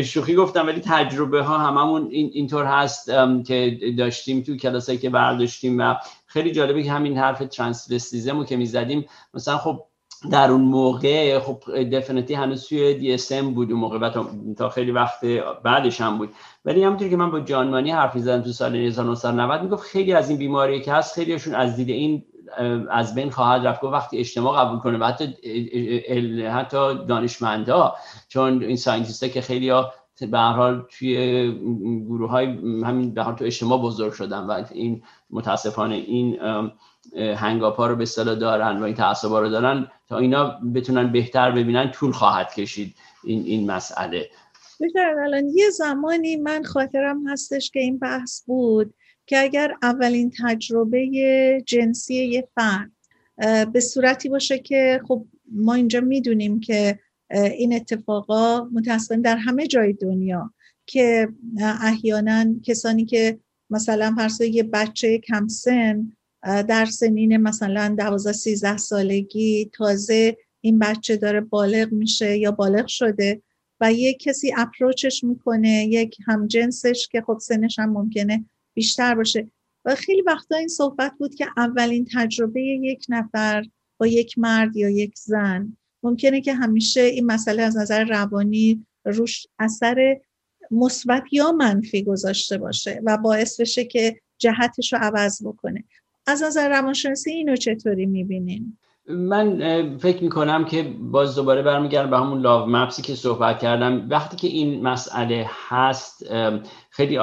شوخی گفتم ولی تجربه ها هممون این اینطور هست که داشتیم تو کلاسایی که برداشتیم و خیلی جالبه که همین حرف ترانسوستیزم رو که می‌زدیم. مثلا خب در اون موقع خب دفنیتی هنوز توی دی بود اون موقع تا خیلی وقت بعدش هم بود. ولی همونطور که من با John Money حرف می‌زدم تو سال 1990 می‌گفت خیلی از این بیماری که هست خیلیشون از دید این از بین خواهد رفت وقتی اجتماع قبول کنه و حتی حتی دانشمندا چون این scientist که خیلی ها به هر حال توی گروه های همین به حال تو اجتماع بزرگ شدن و این متاسفانه این hang-up ا رو به اصطلاح دارن و این تعصبا رو دارن تا اینا بتونن بهتر ببینن طول خواهد کشید این این مسئله. الان یه زمانی من خاطرم هستش که این بحث بود. که اگر اولین تجربه جنسی یه فرد به صورتی باشه که خب ما اینجا می‌دونیم که این اتفاقا متاسفانه در همه جای دنیا که احیانا کسانی که مثلا فرض یه بچه کم سن در سنین مثلا 12 13 سالگی تازه این بچه داره بالغ میشه یا بالغ شده و یک کسی اپروچش می‌کنه یک همجنسش که خب سنش هم ممکنه بیشتر باشه. و خیلی وقتا این صحبت بود که اولین تجربه یک نفر با یک مرد یا یک زن. ممکنه که همیشه این مسئله از نظر روانی روش اثر مثبت یا منفی گذاشته باشه و باعث بشه که جهتش رو عوض بکنه. از نظر روانشناسی اینو چطوری می‌بینین؟ من فکر می‌کنم که باز دوباره برمیگردم به همون لاو مپسی که صحبت کردم. وقتی که این مسئله هست خیلی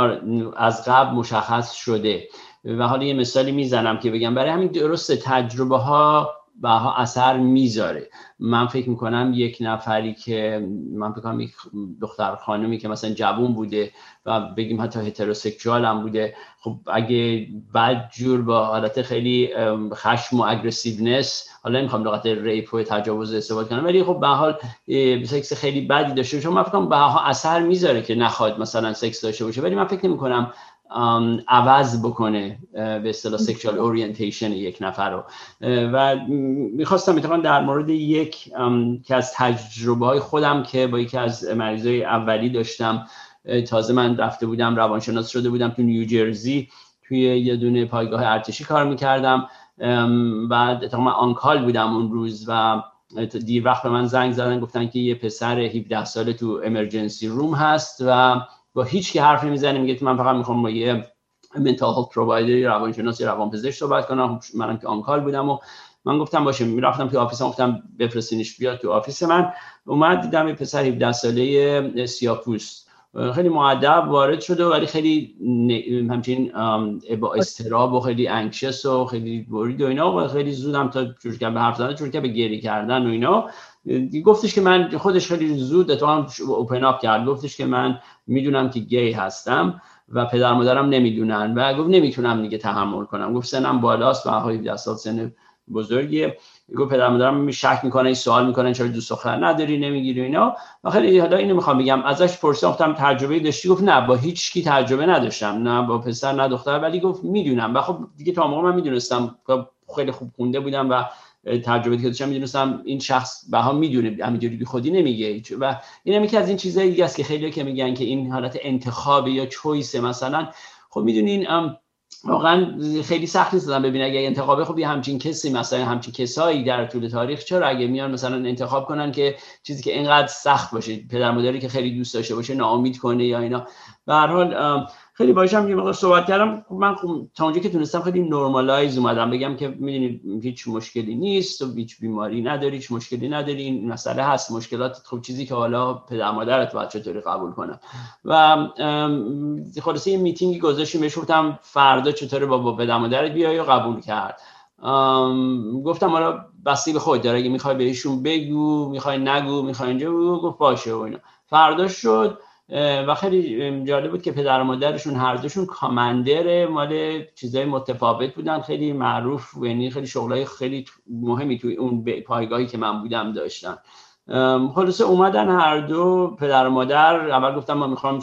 از قبل مشخص شده. و حالا یه مثالی می‌زنم که بگم. برای همین درست تجربه ها ها اثر می‌ذاره. من فکر می‌کنم یک نفری که من فکر یک دختر خانمی که مثلا جوون بوده و بگیم حتی هتروسکشوال هم بوده. خب اگه بعد جور با حالت خیلی خشم و aggressiveness حالا نمی‌خوام لغت rape و تجاوز استفاده کنم ولی خب به حال سکس خیلی بدی داشته باشه. من فکر کنم ها اثر می‌ذاره که نخواد مثلا سکس داشته باشه. ولی من فکر نمی کنم عوض بکنه به اصطلاح sexual orientation یک نفر رو. و می‌خواستم اتفاقا در مورد یک که از تجربه های خودم که با یکی از مریضای اولی داشتم تازه من رفته بودم روانشناس شده بودم تو نیوجرسی توی یه دونه پایگاه ارتشی کار می‌کردم. و اتفاقا من on call بودم اون روز و دیر وقت به من زنگ زدن گفتن که یه پسر 17 ساله تو emergency room هست و با هیچ کی حرف نمی‌زنه میگه من فقط می‌خوام با یه mental health provider روانشناس روانپزشک صحبت کنم. خب منم که on call بودم و من گفتم باشه می‌رفتم تو office م گفتم بفرستینش بیاد تو office من. اومد دیدم یه پسر 17 ساله سیاپوست خیلی معدب وارد شده ولی خیلی همچین با استراب و خیلی انکشس و خیلی برید و اینا و خیلی زودم تا جور به حرف زدن جور به گری کردن و اینا. گفتش که من خودش خیلی زود تو هم اوپن اپ کرد. گفتش که من می‌دونم که گی هستم و پدر مادرم نمی‌دونن و گفت نمی‌تونم دیگه تحمل کنم. گفت سنم بالاست و های سال سن بزرگیه. گفت پدر مادرم شک می‌کنه این سوال می‌کنن چرا دوست دختر نداری نمی‌گیری اینا. و خیلی حالا اینو می‌خوام بگم ازش پرسیدم تجربه داشتی؟ گفت نه با هیچ کی تجربه نداشتم نه با پسر نه دختر ولی گفت می‌دونم. و خب دیگه تا موقع من می‌دونستم خیلی خوب خونده بودم و تجربه که داشتم می‌دونستم این شخص بها می‌دونه همینجوری بی خودی نمیگه. و این هم یکی از این چیزایی دیگه است که خیلی که میگن که این حالت انتخاب یا چویس مثلا خب می‌دونین واقعا خیلی سخت نیست ببین اگه انتخاب خب یه همچین کسی مثلا همچین کسایی در طول تاریخ چرا اگه میان مثلا انتخاب کنن که چیزی که اینقدر سخت باشه پدر مادری که خیلی دوست داشته باشه ناامید کنه یا اینا. به هر حال خیلی باشم یه موقع صحبت کردم. خب من خب تا اونجا که تونستم خیلی نرمالایز اومدم. بگم که می‌دونید هیچ مشکلی نیست و هیچ بیماری نداری هیچ مشکلی نداری این مسئله هست مشکلات. خب چیزی که حالا پدر مادرت باید چطوری قبول کنم و خلاصه یه میتینگی گذاشتیم بهش گفتم فردا چطوری با, با پدر مادرت بیای و قبول کرد. گفتم حالا بستی به خود داره اگه می‌خوای بهشون بگو می‌خوای نگو می‌خوای اینجا بگو گفت باشه و اینا. فردا شد. و خیلی جالب بود که پدر و مادرشون هر دوشون کامندر مال چیزای متفاوت بودن. خیلی معروف یعنی خیلی شغلای خیلی مهمی توی اون پایگاهی که من بودم داشتن. خلاصه اومدن هر دو پدر و مادر. اول گفتم ما می‌خوام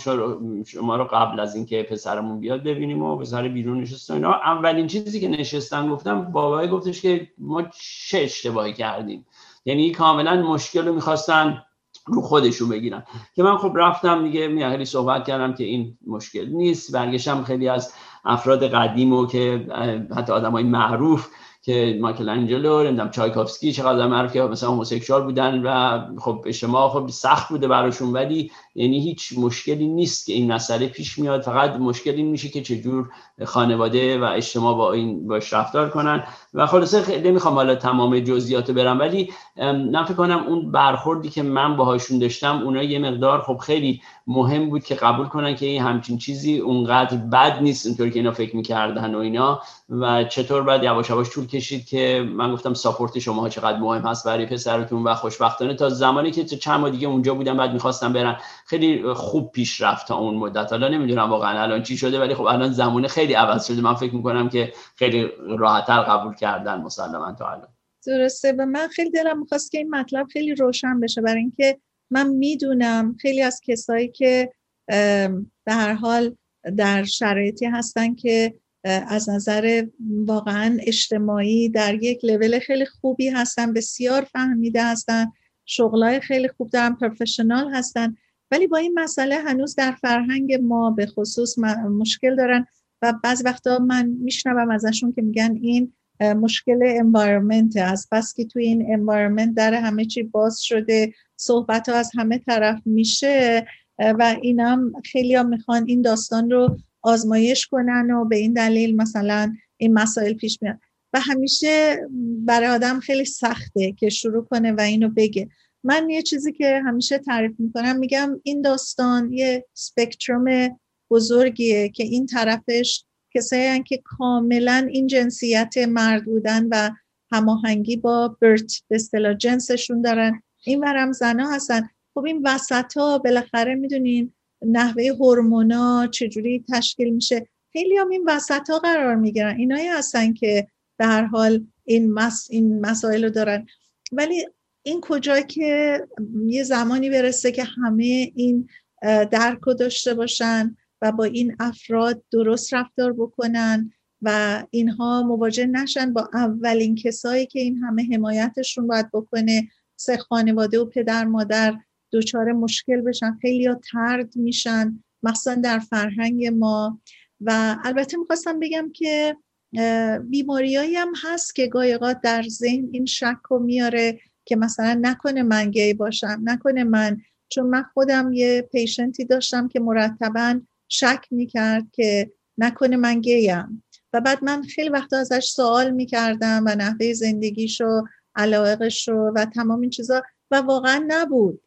شما رو قبل از اینکه پسرمون بیاد ببینیم و پسر بیرون نشست اینا. اولین چیزی که نشستن گفتم بابای گفتش که ما چه اشتباهی کردیم. یعنی کاملا مشکل رو می‌خواستن رو خودشون بگیرن. که من خب رفتم دیگه خیلی صحبت کردم که این مشکل نیست. برگشتم خیلی از افراد قدیم و که حتی آدم های معروف که مایکل انجلو نمی‌دونم چایکوفسکی چقدر معروف که مثلا هموسکشوال بودن و خب اجتماع خب سخت بوده براشون. ولی یعنی هیچ مشکلی نیست که این مسئله پیش میاد. فقط مشکل این میشه که چجور خانواده و اجتماع با این باش رفتار کنن. و خلاصه نمی‌خوام حالا تمام جزئیات برم ولی من کنم اون برخوردی که من باهاشون داشتم اونا یه مقدار خب خیلی مهم بود که قبول کنن که این همچین چیزی اونقدر بد نیست اینطوری که اینا فکر می‌کردن و اینا. و چطور بعد یواش یواش طول کشید که من گفتم ساپورت شما چقدر مهم هست برای پسرتون و خوشبختانه تا زمانی که چند دیگه اونجا بودم بعد می‌خواستم برن خیلی خوب پیش رفت تا اون مدت. حالا نمی‌دونم واقعا الان چی شده ولی خب الان زمانه خیلی عوض شده. من فکر می‌کنم که خیلی راحتتر قبول کردن مسلما تا الان. درسته. به من خیلی دلم می‌خواست که این مطلب خیلی روشن بشه. برای اینکه من می‌دونم خیلی از کسایی که به هر حال در شرایطی هستن که از نظر واقعا اجتماعی در یک لول خیلی خوبی هستن بسیار فهمیده هستن شغلای خیلی خوب دارن پروفشنال هستن. ولی با این مسئله هنوز در فرهنگ ما به خصوص مشکل دارن و بعض وقتا من میشنوم ازشون که میگن این مشکل انوایرمنت از پس که توی این انوایرمنت در همه چی باز شده صحبت ها از همه طرف میشه و اینم خیلی ها می‌خوان این داستان رو آزمایش کنن و به این دلیل مثلا این مسائل پیش میاد. و همیشه برای آدم خیلی سخته که شروع کنه و اینو بگه. من یه چیزی که همیشه تعریف می‌کنم میگم این داستان یه سپکتروم بزرگیه که این طرفش کسایی که کاملا این جنسیت مرد بودن و هماهنگی با برت به اصطلاح جنسشون دارن. این ورم زنا هستن. خب این وسط ها بالاخره می‌دونین نحوه هورمونا چجوری تشکیل میشه. خیلی هم این وسط ها قرار می‌گیرن. اینایی هستن که به هر حال این, مس... این مسائل رو دارن. ولی این کجا که یه زمانی برسه که همه این درک رو داشته باشن و با این افراد درست رفتار بکنن و اینها مواجه نشن با اولین کسایی که این همه حمایتشون باید بکنه سه خانواده و پدر مادر دچار مشکل بشن خیلی ها ترد میشن مخصوصا در فرهنگ ما. و البته می‌خواستم بگم که بیماریایی هم هست که گایقات در ذهن این شک رو میاره. که مثلا نکنه من گی باشم نکنه من چون من خودم یه پیشنتی داشتم که مرتبا شک می‌کرد که نکنه من گیم. و بعد من خیلی وقتا ازش سوال می‌کردم و نحوه زندگیشو علاقشو و تمام این چیزا و واقعا نبود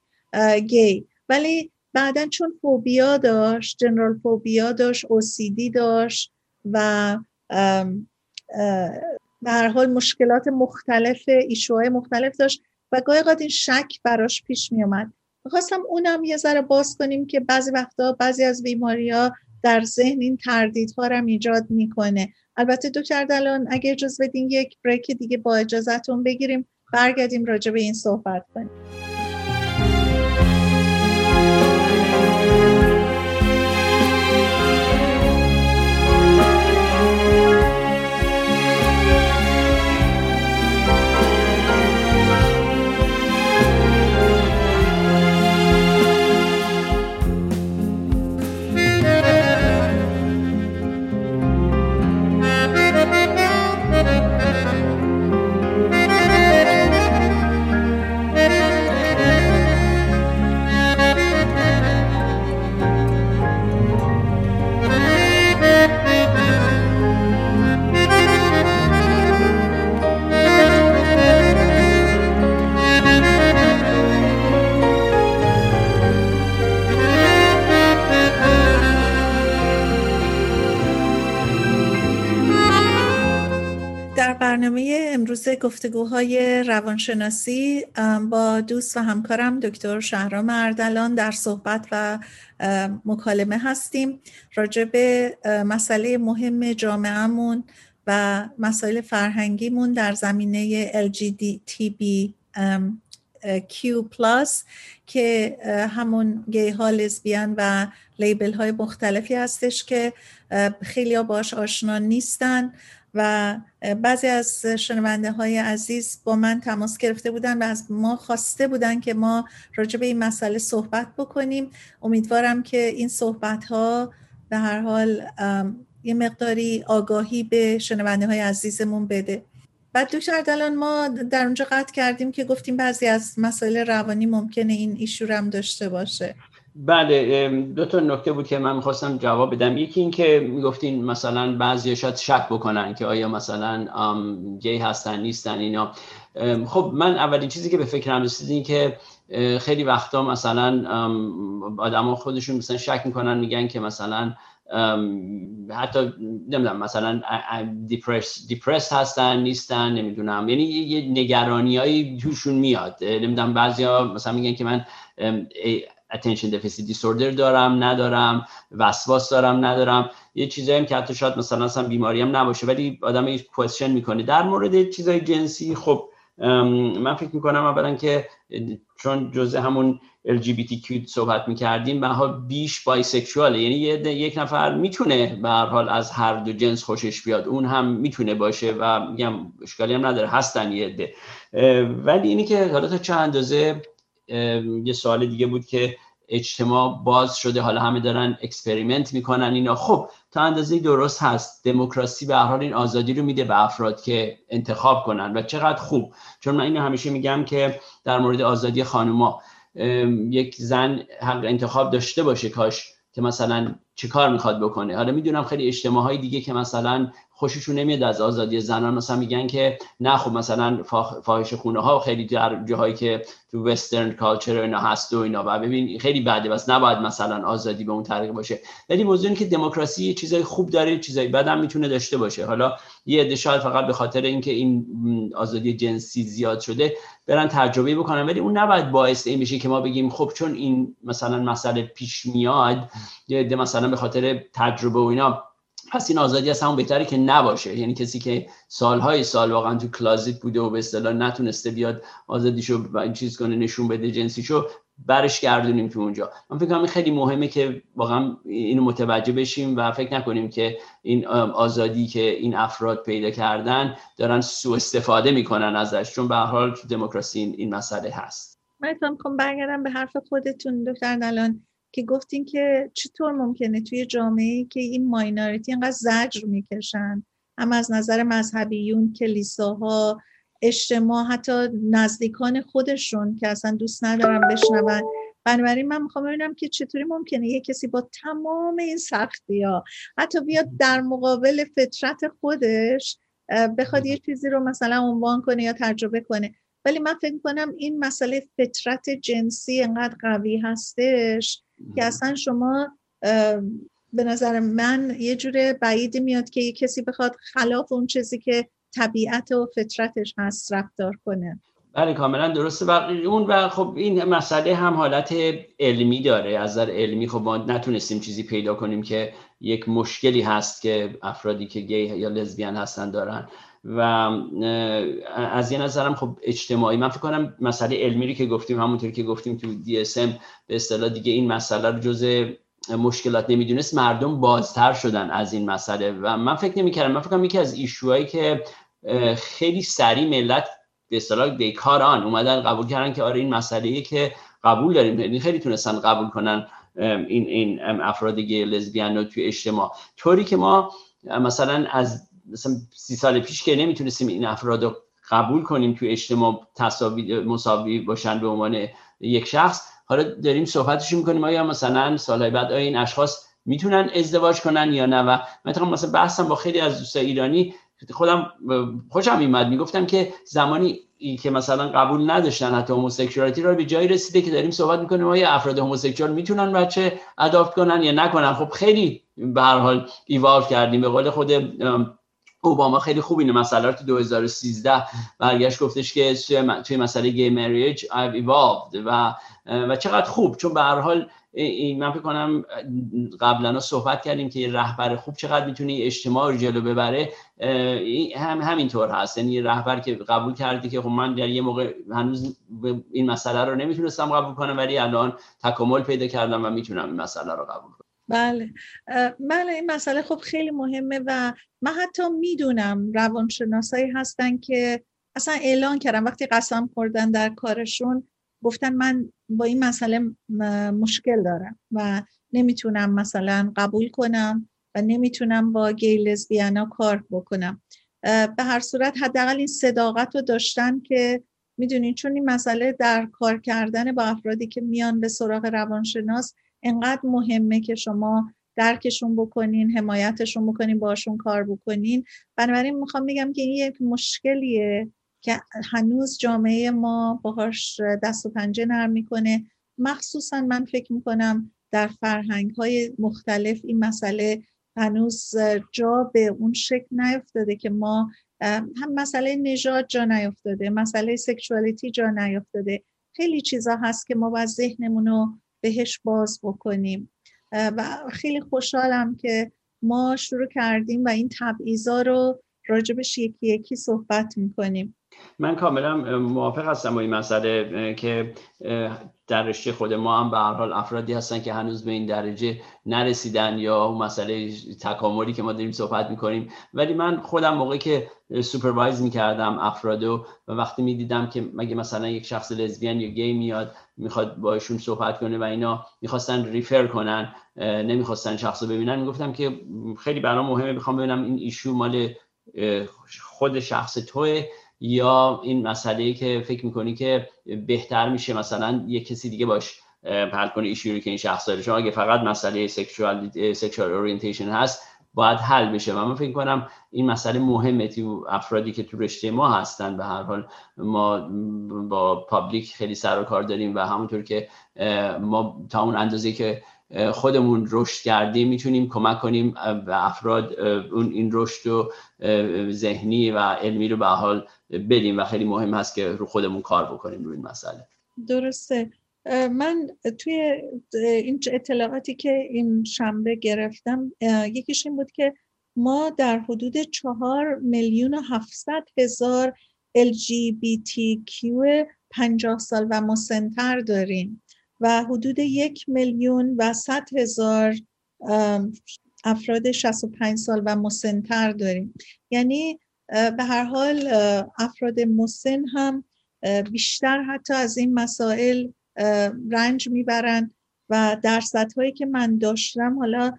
گی. ولی بعدا چون فوبیا داشت جنرال فوبیا داشت اوسیدی داشت و به هر حال مشکلات مختلف ایشوهای مختلف داشت و گاهی این شک براش پیش می اومد می‌خواستم اونم یه ذره باز کنیم که بعضی وقتا بعضی از بیماری ها در ذهن این تردیدها رو ایجاد می‌کنه. البته دکتر دلان اگه اجازه بدین یک بریک دیگه با اجازهتون بگیریم برگردیم راجع به این صحبت کنیم. گفتگوهای روانشناسی با دوست و همکارم دکتر شهرام اردلان در صحبت و مکالمه هستیم. راجع به مسئله مهم جامعهمون و مسائل فرهنگیمون در زمینه LGBTQ که همون گی ها لزبیان و لیبل های مختلفی هستش که خیلی ها باش آشنا نیستن. و بعضی از شنونده های عزیز با من تماس گرفته بودن و از ما خواسته بودن که ما راجع به این مسئله صحبت بکنیم. امیدوارم که این صحبت ها به هر حال یه مقداری آگاهی به شنونده های عزیزمون بده. بعد دکتر دلان ما در اونجا قطع کردیم که گفتیم بعضی از مسائل روانی ممکنه این ایشور هم داشته باشه. بله دو تا نکته بود که من می‌خواستم جواب بدم. یکی این که می‌گفتین مثلا بعضی شاید شک بکنن که آیا مثلا گی هستن نیستن اینا. خب من اولین چیزی که به فکرم رسید این که خیلی وقتا مثلا آدم خودشون مثلا شک می‌کنن میگن که مثلا حتی نمی‌دونم مثلا دیپرس دیپرس هستن نیستن نمی‌دونم. یعنی یه نگرانی توشون میاد. نمی‌دونم بعضیا مثلا میگن که من attention deficit disorder دارم ندارم وسواس دارم ندارم. یه چیزایی که حتی شاید مثلا اصلا بیماری هم نباشه ولی آدم یه کوشن می‌کنه. در مورد چیزای جنسی خب من فکر می‌کنم اولا که چون جزء همون LGBTQ صحبت می‌کردیم به بیش بایسکشواله. یعنی یک نفر می‌تونه به حال از هر دو جنس خوشش بیاد. اون هم می‌تونه باشه و میگم اشکالی هم نداره. هستن یه عده. ولی اینی که حالا تا چه اندازه یه سوال دیگه بود که اجتماع باز شده حالا همه دارن experiment می‌کنن اینا. خب تا اندازه درست هست. دموکراسی به حال این آزادی رو میده به افراد که انتخاب کنن و چقدر خوب. چون من اینو همیشه میگم که در مورد آزادی خانوما یک زن حق انتخاب داشته باشه کاش که مثلا چه کار می‌خواد بکنه. حالا می‌دونم خیلی اجتماع های دیگه که مثلا خوششون نمیاد از آزادی زنان. مثلا میگن که نه خب مثلا فاحش خونه ها خیلی در جاهایی که تو وسترن کالچر اینا هست و اینا. و ببین خیلی بده بس نباید مثلا آزادی به اون طریق باشه. ولی موضوع که دموکراسی چیزای خوب داره چیزای بد هم می‌تونه داشته باشه. حالا یه عده فقط به خاطر اینکه این آزادی جنسی زیاد شده برن تجربه بکنن. ولی اون نباید باعث این بشه که ما بگیم خب چون این مثلا مسئله پیش میاد یه مثلا به خاطر تجربه و اینا پس این آزادی از همون بهتره که نباشه. یعنی کسی که سالهای سال واقعا تو کلازیت بوده و به اصطلاح نتونسته بیاد آزادیشو و این چیز کنه نشون بده جنسیشو برش گردونیم تو اونجا. من فکر کنم خیلی مهمه که واقعا اینو متوجه بشیم و فکر نکنیم که این آزادی که این افراد پیدا کردن دارن سوء استفاده می‌کنن ازش. چون به حال تو دموکراسی این, مسئله هست. من می‌خوام برگردم به حرف خودتون. دکتر نلان که گفتین که چطور ممکنه توی جامعه که این مایناریتی اینقدر زجر می‌کشن؟ هم از نظر مذهبیون کلیساها اجتماع حتی نزدیکان خودشون که اصلا دوست ندارم بشنون. بنابراین من می‌خوام ببینم که چطوری ممکنه یه کسی با تمام این سختی ها حتی بیاد در مقابل فطرت خودش بخواد یه چیزی رو مثلا عنوان کنه یا تجربه کنه. ولی من فکر کنم این مسئله فطرت جنسی انقدر قوی هستش که اصلا شما به نظر من یه جور بعیدی میاد که یه کسی بخواد خلاف اون چیزی که طبیعت و فطرتش هست رفتار کنه. بله کاملا درسته. و اون و خب این مسئله هم حالت علمی داره. از نظر علمی خب ما نتونستیم چیزی پیدا کنیم که یک مشکلی هست که افرادی که گی یا لزبیان هستن دارن. و از یه نظرم خب اجتماعی من فکر کنم مسئله علمی که گفتیم همونطور که گفتیم تو DSM به اصطلاح دیگه این مسئله رو جز مشکلات نمی‌دونست مردم بازتر شدن از این مسئله. و من فکر نمی‌کردم من فکر کنم یکی از ایشوهایی که خیلی سریع ملت به اصطلاح بیکاران اومدن قبول کردن که آره این مسئله که قبول داریم یعنی خیلی تونستن قبول کنن این این افراد گی لزبیان توی اجتماع. طوری که ما مثلا از مثلا سی سال پیش که نمی‌تونستیم این افراد رو قبول کنیم توی اجتماع تساوی مساوی باشن به عنوان یک شخص حالا داریم صحبتش می‌کنیم آیا مثلا سالهای بعد آیا این اشخاص می‌تونن ازدواج کنن یا نه؟ و من مثلا بحثم با خیلی از دوستای ایرانی خودم خوشم میمد می‌گفتم که زمانی که مثلا قبول نداشتن حتی هموسکشوالیتی رو به جایی رسیده که داریم صحبت می‌کنیم آیا افراد هموسکشوال می‌تونن بچه اداپت کنن یا نکنن؟ خب خیلی به هر حال ایوالو کردیم. به قول خود اوباما خیلی خوب این مسئله رو تو 2013 برگشت گفتش که توی مسئله گی مریج I've evolved و و چقدر خوب. چون به هر حال این من فکر کنم قبلا صحبت کردیم که رهبر خوب چقدر می‌تونه اجتماع رو جلو ببره هم همینطور هست. یعنی رهبر که قبول کردی که خب من در یه موقع هنوز این مسئله رو نمی‌تونستم قبول کنم ولی الان تکامل پیدا کردم و می‌تونم این مسئله رو قبول کنم. بله. بله این مسئله خب خیلی مهمه و من حتی می‌دونم روانشناسایی هستن که اصلا اعلان کردم وقتی قسم خوردن در کارشون گفتن من با این مسئله مشکل دارم و نمی‌تونم مثلا قبول کنم و نمی‌تونم با گی لزبیانا کار بکنم. به هر صورت حداقل این صداقت رو داشتن که می‌دونین چون این مسئله در کار کردن با افرادی که میان به سراغ روانشناس انقدر مهمه که شما درکشون بکنین حمایتشون بکنین باشون کار بکنین. بنابراین می‌خوام بگم که این یک مشکلیه که هنوز جامعه ما باهاش دست و پنجه نرم می‌کنه. مخصوصا من فکر می‌کنم در فرهنگ های مختلف این مسئله هنوز جا به اون شکل نیفتاده که ما هم مسئله نژاد جا نیفتاده مسئله سکشوالیتی جا نیفتاده. خیلی چیزا هست که ما باید ذهنمون رو بهش باز بکنیم. و خیلی خوشحالم که ما شروع کردیم و این تبعیضا رو راجبش یکی یکی صحبت می‌کنیم. من کاملا موافق هستم با این مسئله که در رشته خود ما هم به هر حال افرادی هستن که هنوز به این درجه نرسیدن یا اون مسئله تکاملی که ما داریم صحبت می‌کنیم. ولی من خودم موقعی که سوپروایز می‌کردم افرادو و وقتی می‌دیدم که مگه مثلا یک شخص لزبیان یا گی میاد می‌خواد باشون صحبت کنه و اینا می‌خواستن ریفر کنن نمی‌خواستن شخص رو ببینن می‌گفتم که خیلی برام مهمه می‌خوام ببینم این issue مال خود شخص توه. یا این مسئله که فکر می‌کنی که بهتر میشه مثلا یه کسی دیگه باش حل کنه issue ای که این شخص داره. چون اگه فقط مسئله sexual sexual orientation هست باید حل بشه. و من فکر کنم این مسئله مهمه. تو افرادی که تو رشته ما هستن به هر حال ما با public خیلی سر و کار داریم و همونطور که ما تا اون اندازه که خودمون رشد کردیم می‌تونیم کمک کنیم به افراد اون این رشد و ذهنی و علمی رو به حال بدیم و خیلی مهم هست که رو خودمون کار بکنیم روی این مسئله. درسته. من توی این اطلاعاتی که این شنبه گرفتم یکیش این بود که ما در حدود چهار میلیون و هفتصد هزار LGBTQ پنجاه سال و مسنتر داریم. و حدود یک میلیون و صد هزار افراد 65 سال و مسنتر داریم. یعنی به هر حال افراد مسن هم بیشتر حتی از این مسائل رنج می‌برن و درصدهایی که من داشتم حالا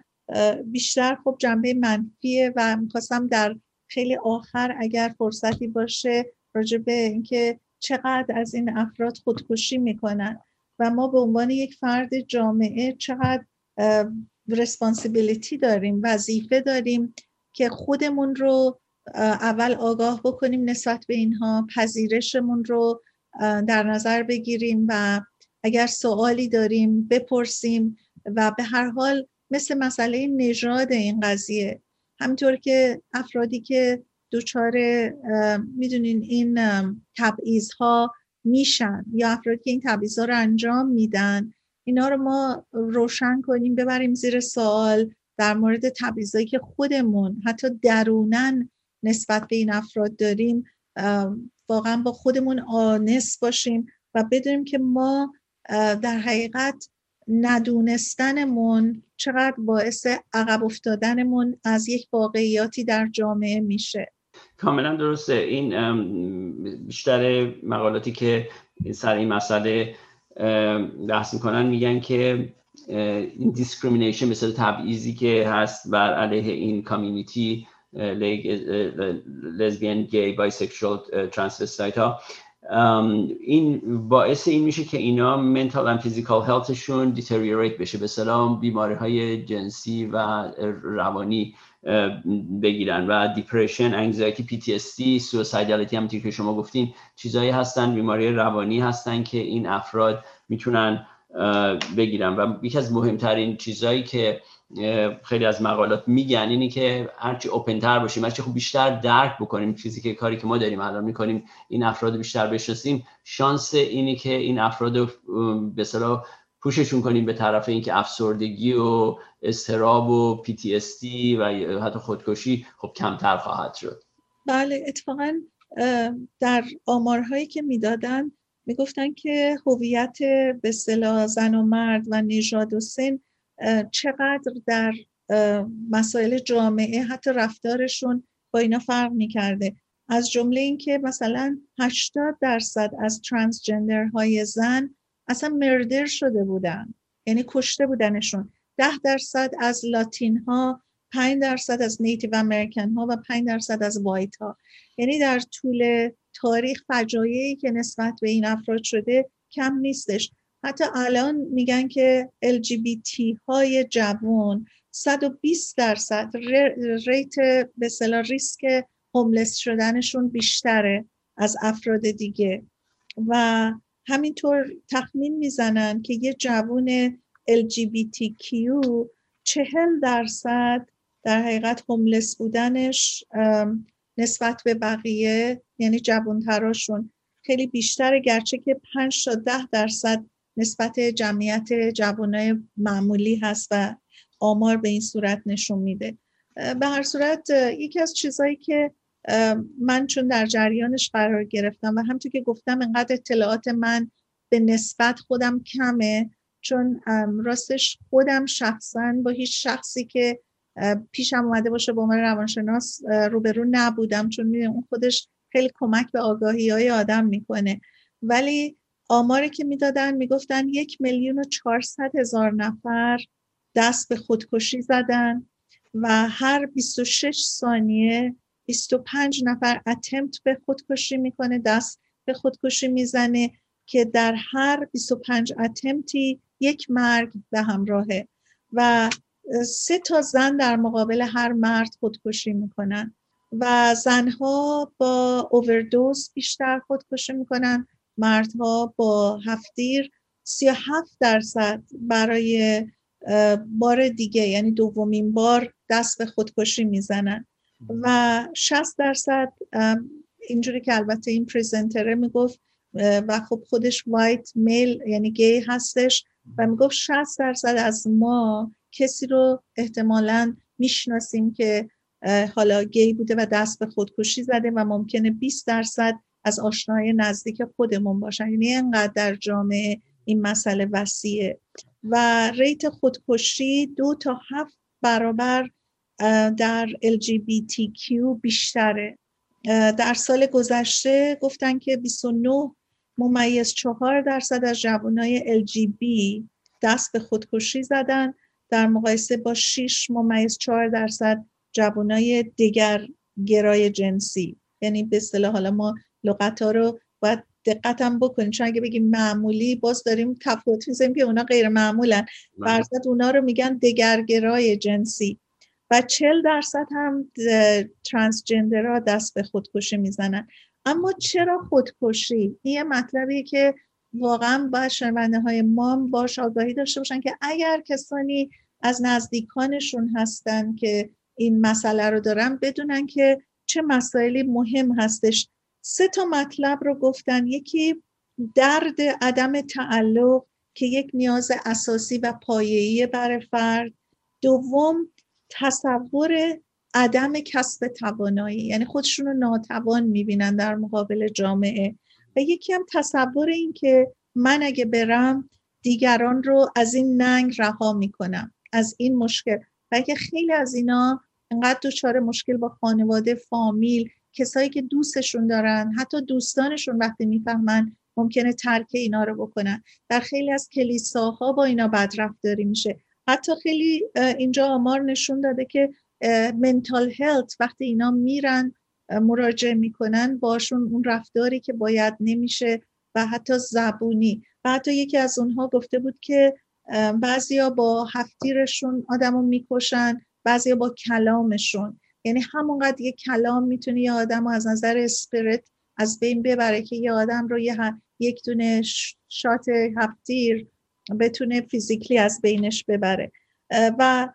بیشتر خب جنبه منفیه و می‌خواستم در خیلی آخر اگر فرصتی باشه راجع به اینکه چقدر از این افراد خودکشی می‌کنن. و ما به عنوان یک فرد جامعه چقدر رسپانسیبیلیتی داریم وظیفه داریم که خودمون رو اول آگاه بکنیم نسبت به اینها پذیرشمون رو در نظر بگیریم و اگر سوالی داریم بپرسیم و به هر حال مثل مسئله نژاد این قضیه. همینطور که افرادی که دچار می‌دونین این تبعیض ها میشن یا افرادی که این تبعیض رو انجام میدن. اینا رو ما روشن کنیم ببریم زیر سوال در مورد تبعیضایی که خودمون حتی درونن نسبت به این افراد داریم واقعا با خودمون آنس باشیم و بدونیم که ما در حقیقت ندونستنمون چقدر باعث عقب افتادنمون از یک واقعیاتی در جامعه میشه. کاملا درسته. این بیشتر مقالاتی که سر این مسئله بحث می‌کنن میگن که این discrimination مثل تبعیضی که هست بر علیه این community lesbian gay bisexual transvestite ها. این باعث این میشه که اینا mental و physical health شون deteriorate بشه. به اصطلاح بیماری های جنسی و روانی. بگیرن و depression anxiety PTSD suicidality هم که شما گفتین چیزایی هستن بیماری روانی هستن که این افراد می‌تونن بگیرن. و یکی از مهمترین چیزهایی که خیلی از مقالات میگن اینی که هرچی open تر باشیم هرچی خوب بیشتر درک بکنیم چیزی که کاری که ما داریم الان می‌کنیم این افراد بیشتر بشناسیم. شانس اینی که این افراد به پوششون کنیم به طرف اینکه افسردگی و استراب و تی و حتی خودکشی خب کمتر خواهد شد. بله اتفاقا در آمارهایی که می‌دادن می‌گفتن که هویت به صلاح زن و مرد و نژاد و سن چقدر در مسائل جامعه حتی رفتارشون با اینا فرق می‌کرده. از جمله اینکه مثلا 80 درصد از ترانسجندر های زن اصلا مردر شده بودن. یعنی کشته بودنشون. ده درصد از لاتین ها 5 درصد از نیتیو امریکن ها و 5 درصد از وایت ها یعنی در طول تاریخ فجایعی که نسبت به این افراد شده کم نیستش. حتی الان میگن که LGBT های جوان 120 درصد ریت به صلاح ریسک هوملس شدنشون بیشتره از افراد دیگه. و همینطور تخمین می‌زنن که یه جوون LGBTQ چهل درصد در حقیقت هوملس بودنش نسبت به بقیه یعنی جوانتراشون خیلی بیشتره گرچه که 5 تا ده درصد نسبت جمعیت جوانای معمولی هست و آمار به این صورت نشون میده. به هر صورت یکی از چیزهایی که من چون در جریانش قرار گرفتم و همطور که گفتم انقدر اطلاعات من به نسبت خودم کمه چون راستش خودم شخصا با هیچ شخصی که پیشم اومده باشه با من روانشناس روبرو نبودم چون اون خودش خیلی کمک به آگاهی های آدم می‌کنه. ولی آماری که می‌دادن می‌گفتن یک میلیون و چهارصد هزار نفر دست به خودکشی زدن و هر 26 ثانیه 25 نفر اتمپت به خودکشی می‌کنه دست به خودکشی می‌زنه که در هر 25 اتمپتی یک مرگ به همراهه و سه تا زن در مقابل هر مرد خودکشی می‌کنن و زنها با اووردوز بیشتر خودکشی می‌کنن مردها با هفتیر 37 درصد برای بار دیگه یعنی دومین بار دست به خودکشی می‌زنن. و 60 درصد اینجوری که البته این پریزنتره می‌گفت و خب خودش وایت میل یعنی گی هستش و می‌گفت 60 درصد از ما کسی رو احتمالا می‌شناسیم که حالا گی بوده و دست به خودکشی زده و ممکنه 20 درصد از آشنای نزدیک خودمون باشن. یعنی انقدر در جامعه این مسئله وسیعه. و ریت خودکشی دو تا هفت برابر در LGBTQ بیشتره. در سال گذشته گفتن که 29 ممیز چهار درصد از جوانای LGB دست به خودکشی زدن. در مقایسه با 6 ممیز 4 درصد جوانای دیگر گرای جنسی. یعنی به اصطلاح حالا ما لغت ها رو باید دقتم بکنیم. چون اگه بگیم معمولی باز داریم تفاوت می‌زنیم که اونا غیر معمولن برزد بله. اونا رو میگن دگرگرای جنسی. و چل درصد هم ترانسجندرها دست به خودکشی می‌زنن. اما چرا خودکشی؟ این یه مطلبی که واقعا باید شنونده های ما باش آگاهی داشته باشن که اگر کسانی از نزدیکانشون هستن که این مسئله رو دارن بدونن که چه مسائلی مهم هستش. سه تا مطلب رو گفتن. یکی درد عدم تعلق که یک نیاز اساسی و پایه‌ای برای فرد. دوم تصور عدم کسب توانایی. یعنی خودشون رو ناتوان می‌بینن در مقابل جامعه. و یکی هم تصور این که من اگه برم دیگران رو از این ننگ رها می‌کنم از این مشکل. و اگه خیلی از اینا انقدر دچار مشکل با خانواده فامیل کسایی که دوستشون دارن حتی دوستانشون وقتی می‌فهمن ممکنه ترک اینا رو بکنن. در خیلی از کلیساها با اینا بدرفتاری میشه. حتی خیلی اینجا آمار نشون داده که منتال هلت وقتی اینا میرن مراجعه می‌کنن باشون اون رفتاری که باید نمیشه و حتی زبونی. و حتی یکی از اونها گفته بود که بعضیا با هفتیرشون آدمو می‌کشن بعضیا با کلامشون. یعنی همونقدر یه کلام می‌تونه یه آدم از نظر اسپریت از بین ببره که یه آدم رو یه یک دونه شات هفتیر بتونه فیزیکلی از بینش ببره. و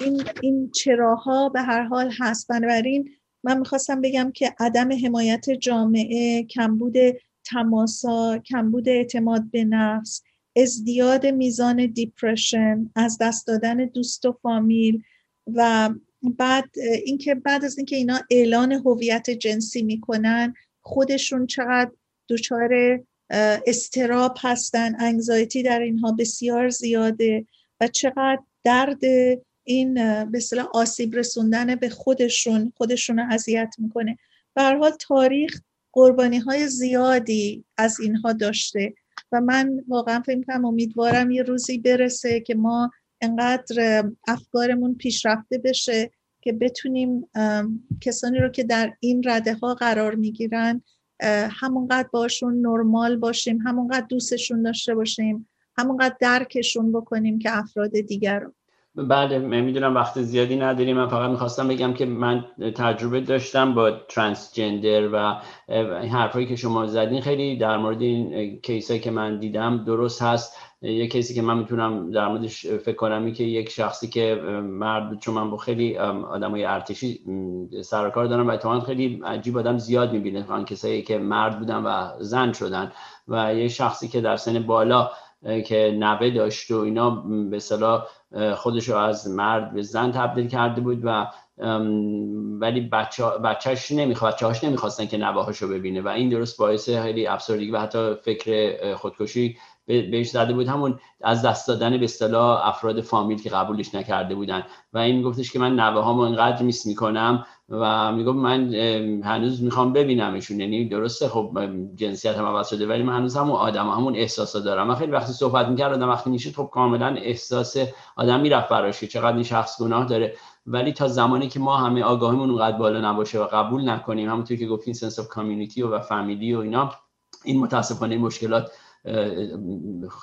این, این چراها به هر حال هست. بنابراین من می‌خواستم بگم که عدم حمایت جامعه کمبود تماسا کمبود اعتماد به نفس ازدیاد میزان دیپرشن از دست دادن دوست و فامیل و بعد اینکه بعد از اینکه اینا اعلان هویت جنسی می‌کنن خودشون چقدر دچار استراب هستن انگزایتی در اینها بسیار زیاده و چقدر درد این به آسیب رسوندن به خودشون خودشون رو اذیت می‌کنه. به تاریخ قربانی های زیادی از اینها داشته و من واقعا فکر کنم امیدوارم یه روزی برسه که ما انقدر افکارمون پیشرفته بشه که بتونیم کسانی رو که در این رده ها قرار می‌گیرن همونقدر باشون نرمال باشیم همونقدر دوستشون داشته باشیم همونقدر درکشون بکنیم که افراد دیگر رو. بله می‌دونم وقت زیادی نداریم. من فقط می‌خواستم بگم که من تجربه داشتم با ترانسجندر و حرفایی که شما زدین. خیلی در مورد این کیسایی که من دیدم درست هست. یه کیسی که من می‌تونم در موردش فکر کنم که یک شخصی که مرد چون من با خیلی آدمای ارتشی سرکار دارم و اتفاقا خیلی عجیب آدم زیاد می‌بینه. کسایی که مرد بودن و زن شدن و یه شخصی که در سن بالا که نوه داشت و اینا به صلاح خودش رو از مرد به زن تبدیل کرده بود و ولی بچه بچهش نمی‌خواد بچه‌هاش نمی‌خواستن که نواهاشو ببینه و این درست باعث خیلی افسردگی و حتی فکر خودکشی بهش زده بود. همون از دست دادن به اصطلاح افراد فامیل که قبولش نکرده بودن. و این میگفتش که من نوه هامو اینقدر میس می‌کنم و می‌گفت من هنوز می‌خوام ببینمشون. یعنی درسته خب جنسیت هم عوض شده ولی من هنوز همون آدم همون احساسا دارم. من خیلی وقتی صحبت می‌کرد آدم وقتی میشه خب کاملا احساس آدم می‌رفت براشه چقدر این شخص گناه داره. ولی تا زمانی که ما همه آگاهیمون اونقدر بالا نباشه و قبول نکنیم همونطور که گفتین سنس اف کامیونیتی و فامیلی و اینا این متاسفانه مشکلات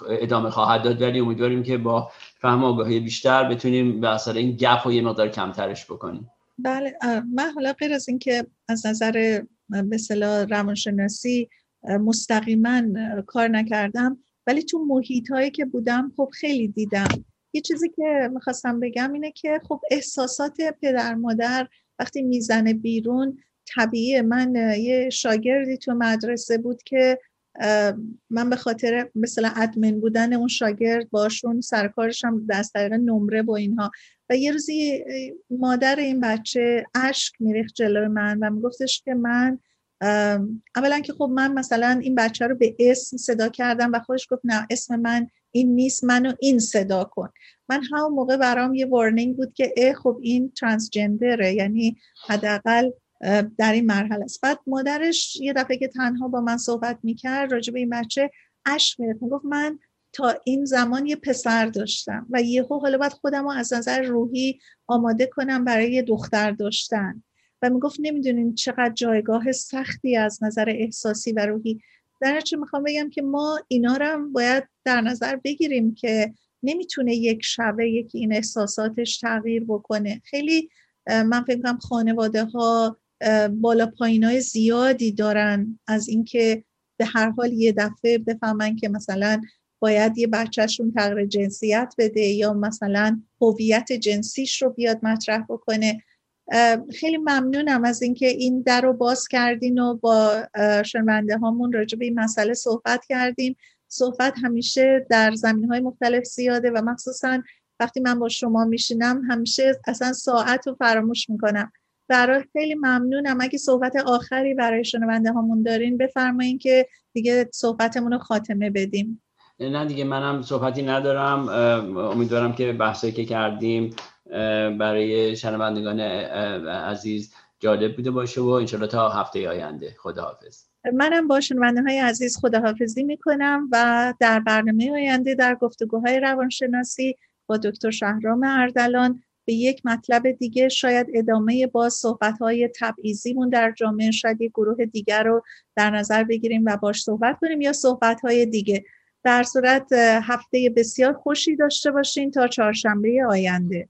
ادامه خواهد داد. ولی امیدواریم که با فهم آگاهی بیشتر بتونیم به اثر این گپ رو یه مقدار کمترش بکنیم. بله من حالا غیر از اینکه از نظر مثلا روانشناسی مستقیما کار نکردم ولی تو محیط هایی که بودم خب خیلی دیدم. یه چیزی که می‌خواستم بگم اینه که خب احساسات پدر مادر وقتی می‌زنه بیرون طبیعیه من یه شاگردی تو مدرسه بود که من به خاطر مثلا ادمن بودن اون شاگرد باشون سرکارش هم از طریق نمره با اینها. و یه روزی مادر این بچه اشک میریخت جلوی من و میگفتش که من اولا که خب من مثلا این بچه رو به اسم صدا کردم و خودش گفت نه اسم من این نیست منو این صدا کن. من همون موقع برام یه وارنینگ بود که اه خب این ترانسجندره یعنی حداقل در این مرحله است. بعد مادرش یه دفعه که تنها با من صحبت می‌کرد راجع این بچه اشک می‌رفت گفت من تا این زمان یه پسر داشتم و یهو حالا باید خودم رو از نظر روحی آماده کنم برای یه دختر داشتن. و می‌گفت نمی‌دونین چقدر جایگاه سختی از نظر احساسی و روحی. در چه می‌خوام بگم که ما اینا هم باید در نظر بگیریم که نمی‌تونه یک شبه یکی این احساساتش تغییر بکنه. خیلی من فکر کنم خانواده ها بالا پایین های زیادی دارن از اینکه به هر حال یه دفعه بفهمن که مثلا باید یه بچهشون تغییر جنسیت بده یا مثلا هویت جنسیش رو بیاد مطرح بکنه. خیلی ممنونم از اینکه این در رو باز کردین و با شنونده هامون راجع به این مسئله صحبت کردیم. صحبت همیشه در زمین های مختلف زیاده و مخصوصا وقتی من با شما میشینم همیشه اصلا ساعت رو فراموش می‌کنم. برای خیلی ممنونم. اگه صحبت آخری برای شنونده هامون دارین بفرمایین که دیگه صحبتمون رو خاتمه بدیم. نه دیگه منم صحبتی ندارم. امیدوارم که بحثایی که کردیم برای شنوندگان عزیز جالب بوده باشه و انشالله تا هفته آینده. خداحافظ. منم با شنونده های عزیز خداحافظی می‌کنم و در برنامه آینده در گفتگوهای روانشناسی با دکتر شهرام اردلان به یک مطلب دیگه شاید ادامه با صحبت های تبعیضیمون در جامعه شاید گروه دیگر رو در نظر بگیریم و باش صحبت کنیم یا صحبت های دیگه. در صورت هفته بسیار خوشی داشته باشین تا چهارشنبه آینده.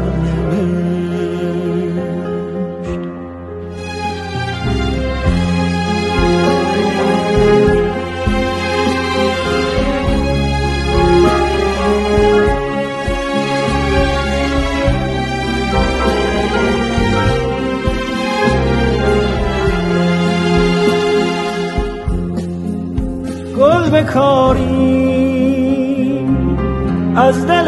بکاری از دل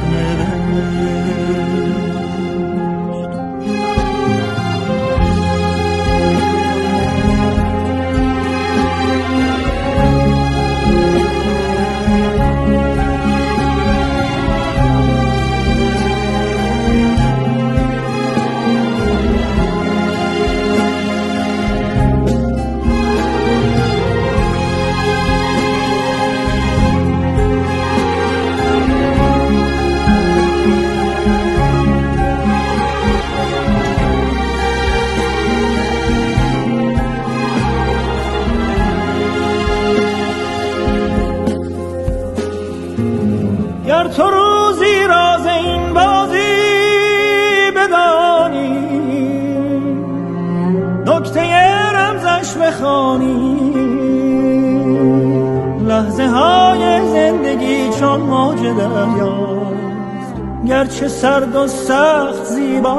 لحظه های زندگی چون موج دریاست. گرچه سرد و سخت زیباست.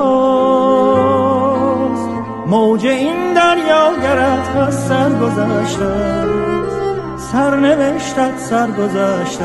موج این دریا گرد از سر گذشته سر نوشتت سر گذشته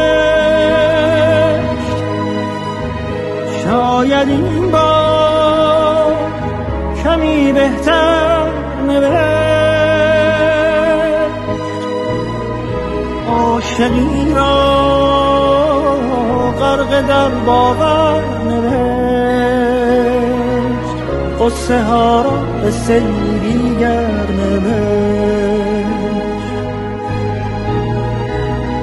شاید این با کمی بهتر نوشت. عاشقی را غرق در باور نوشت. قصه ها را به سیری گر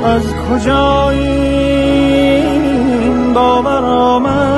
از کجا این باور آمد؟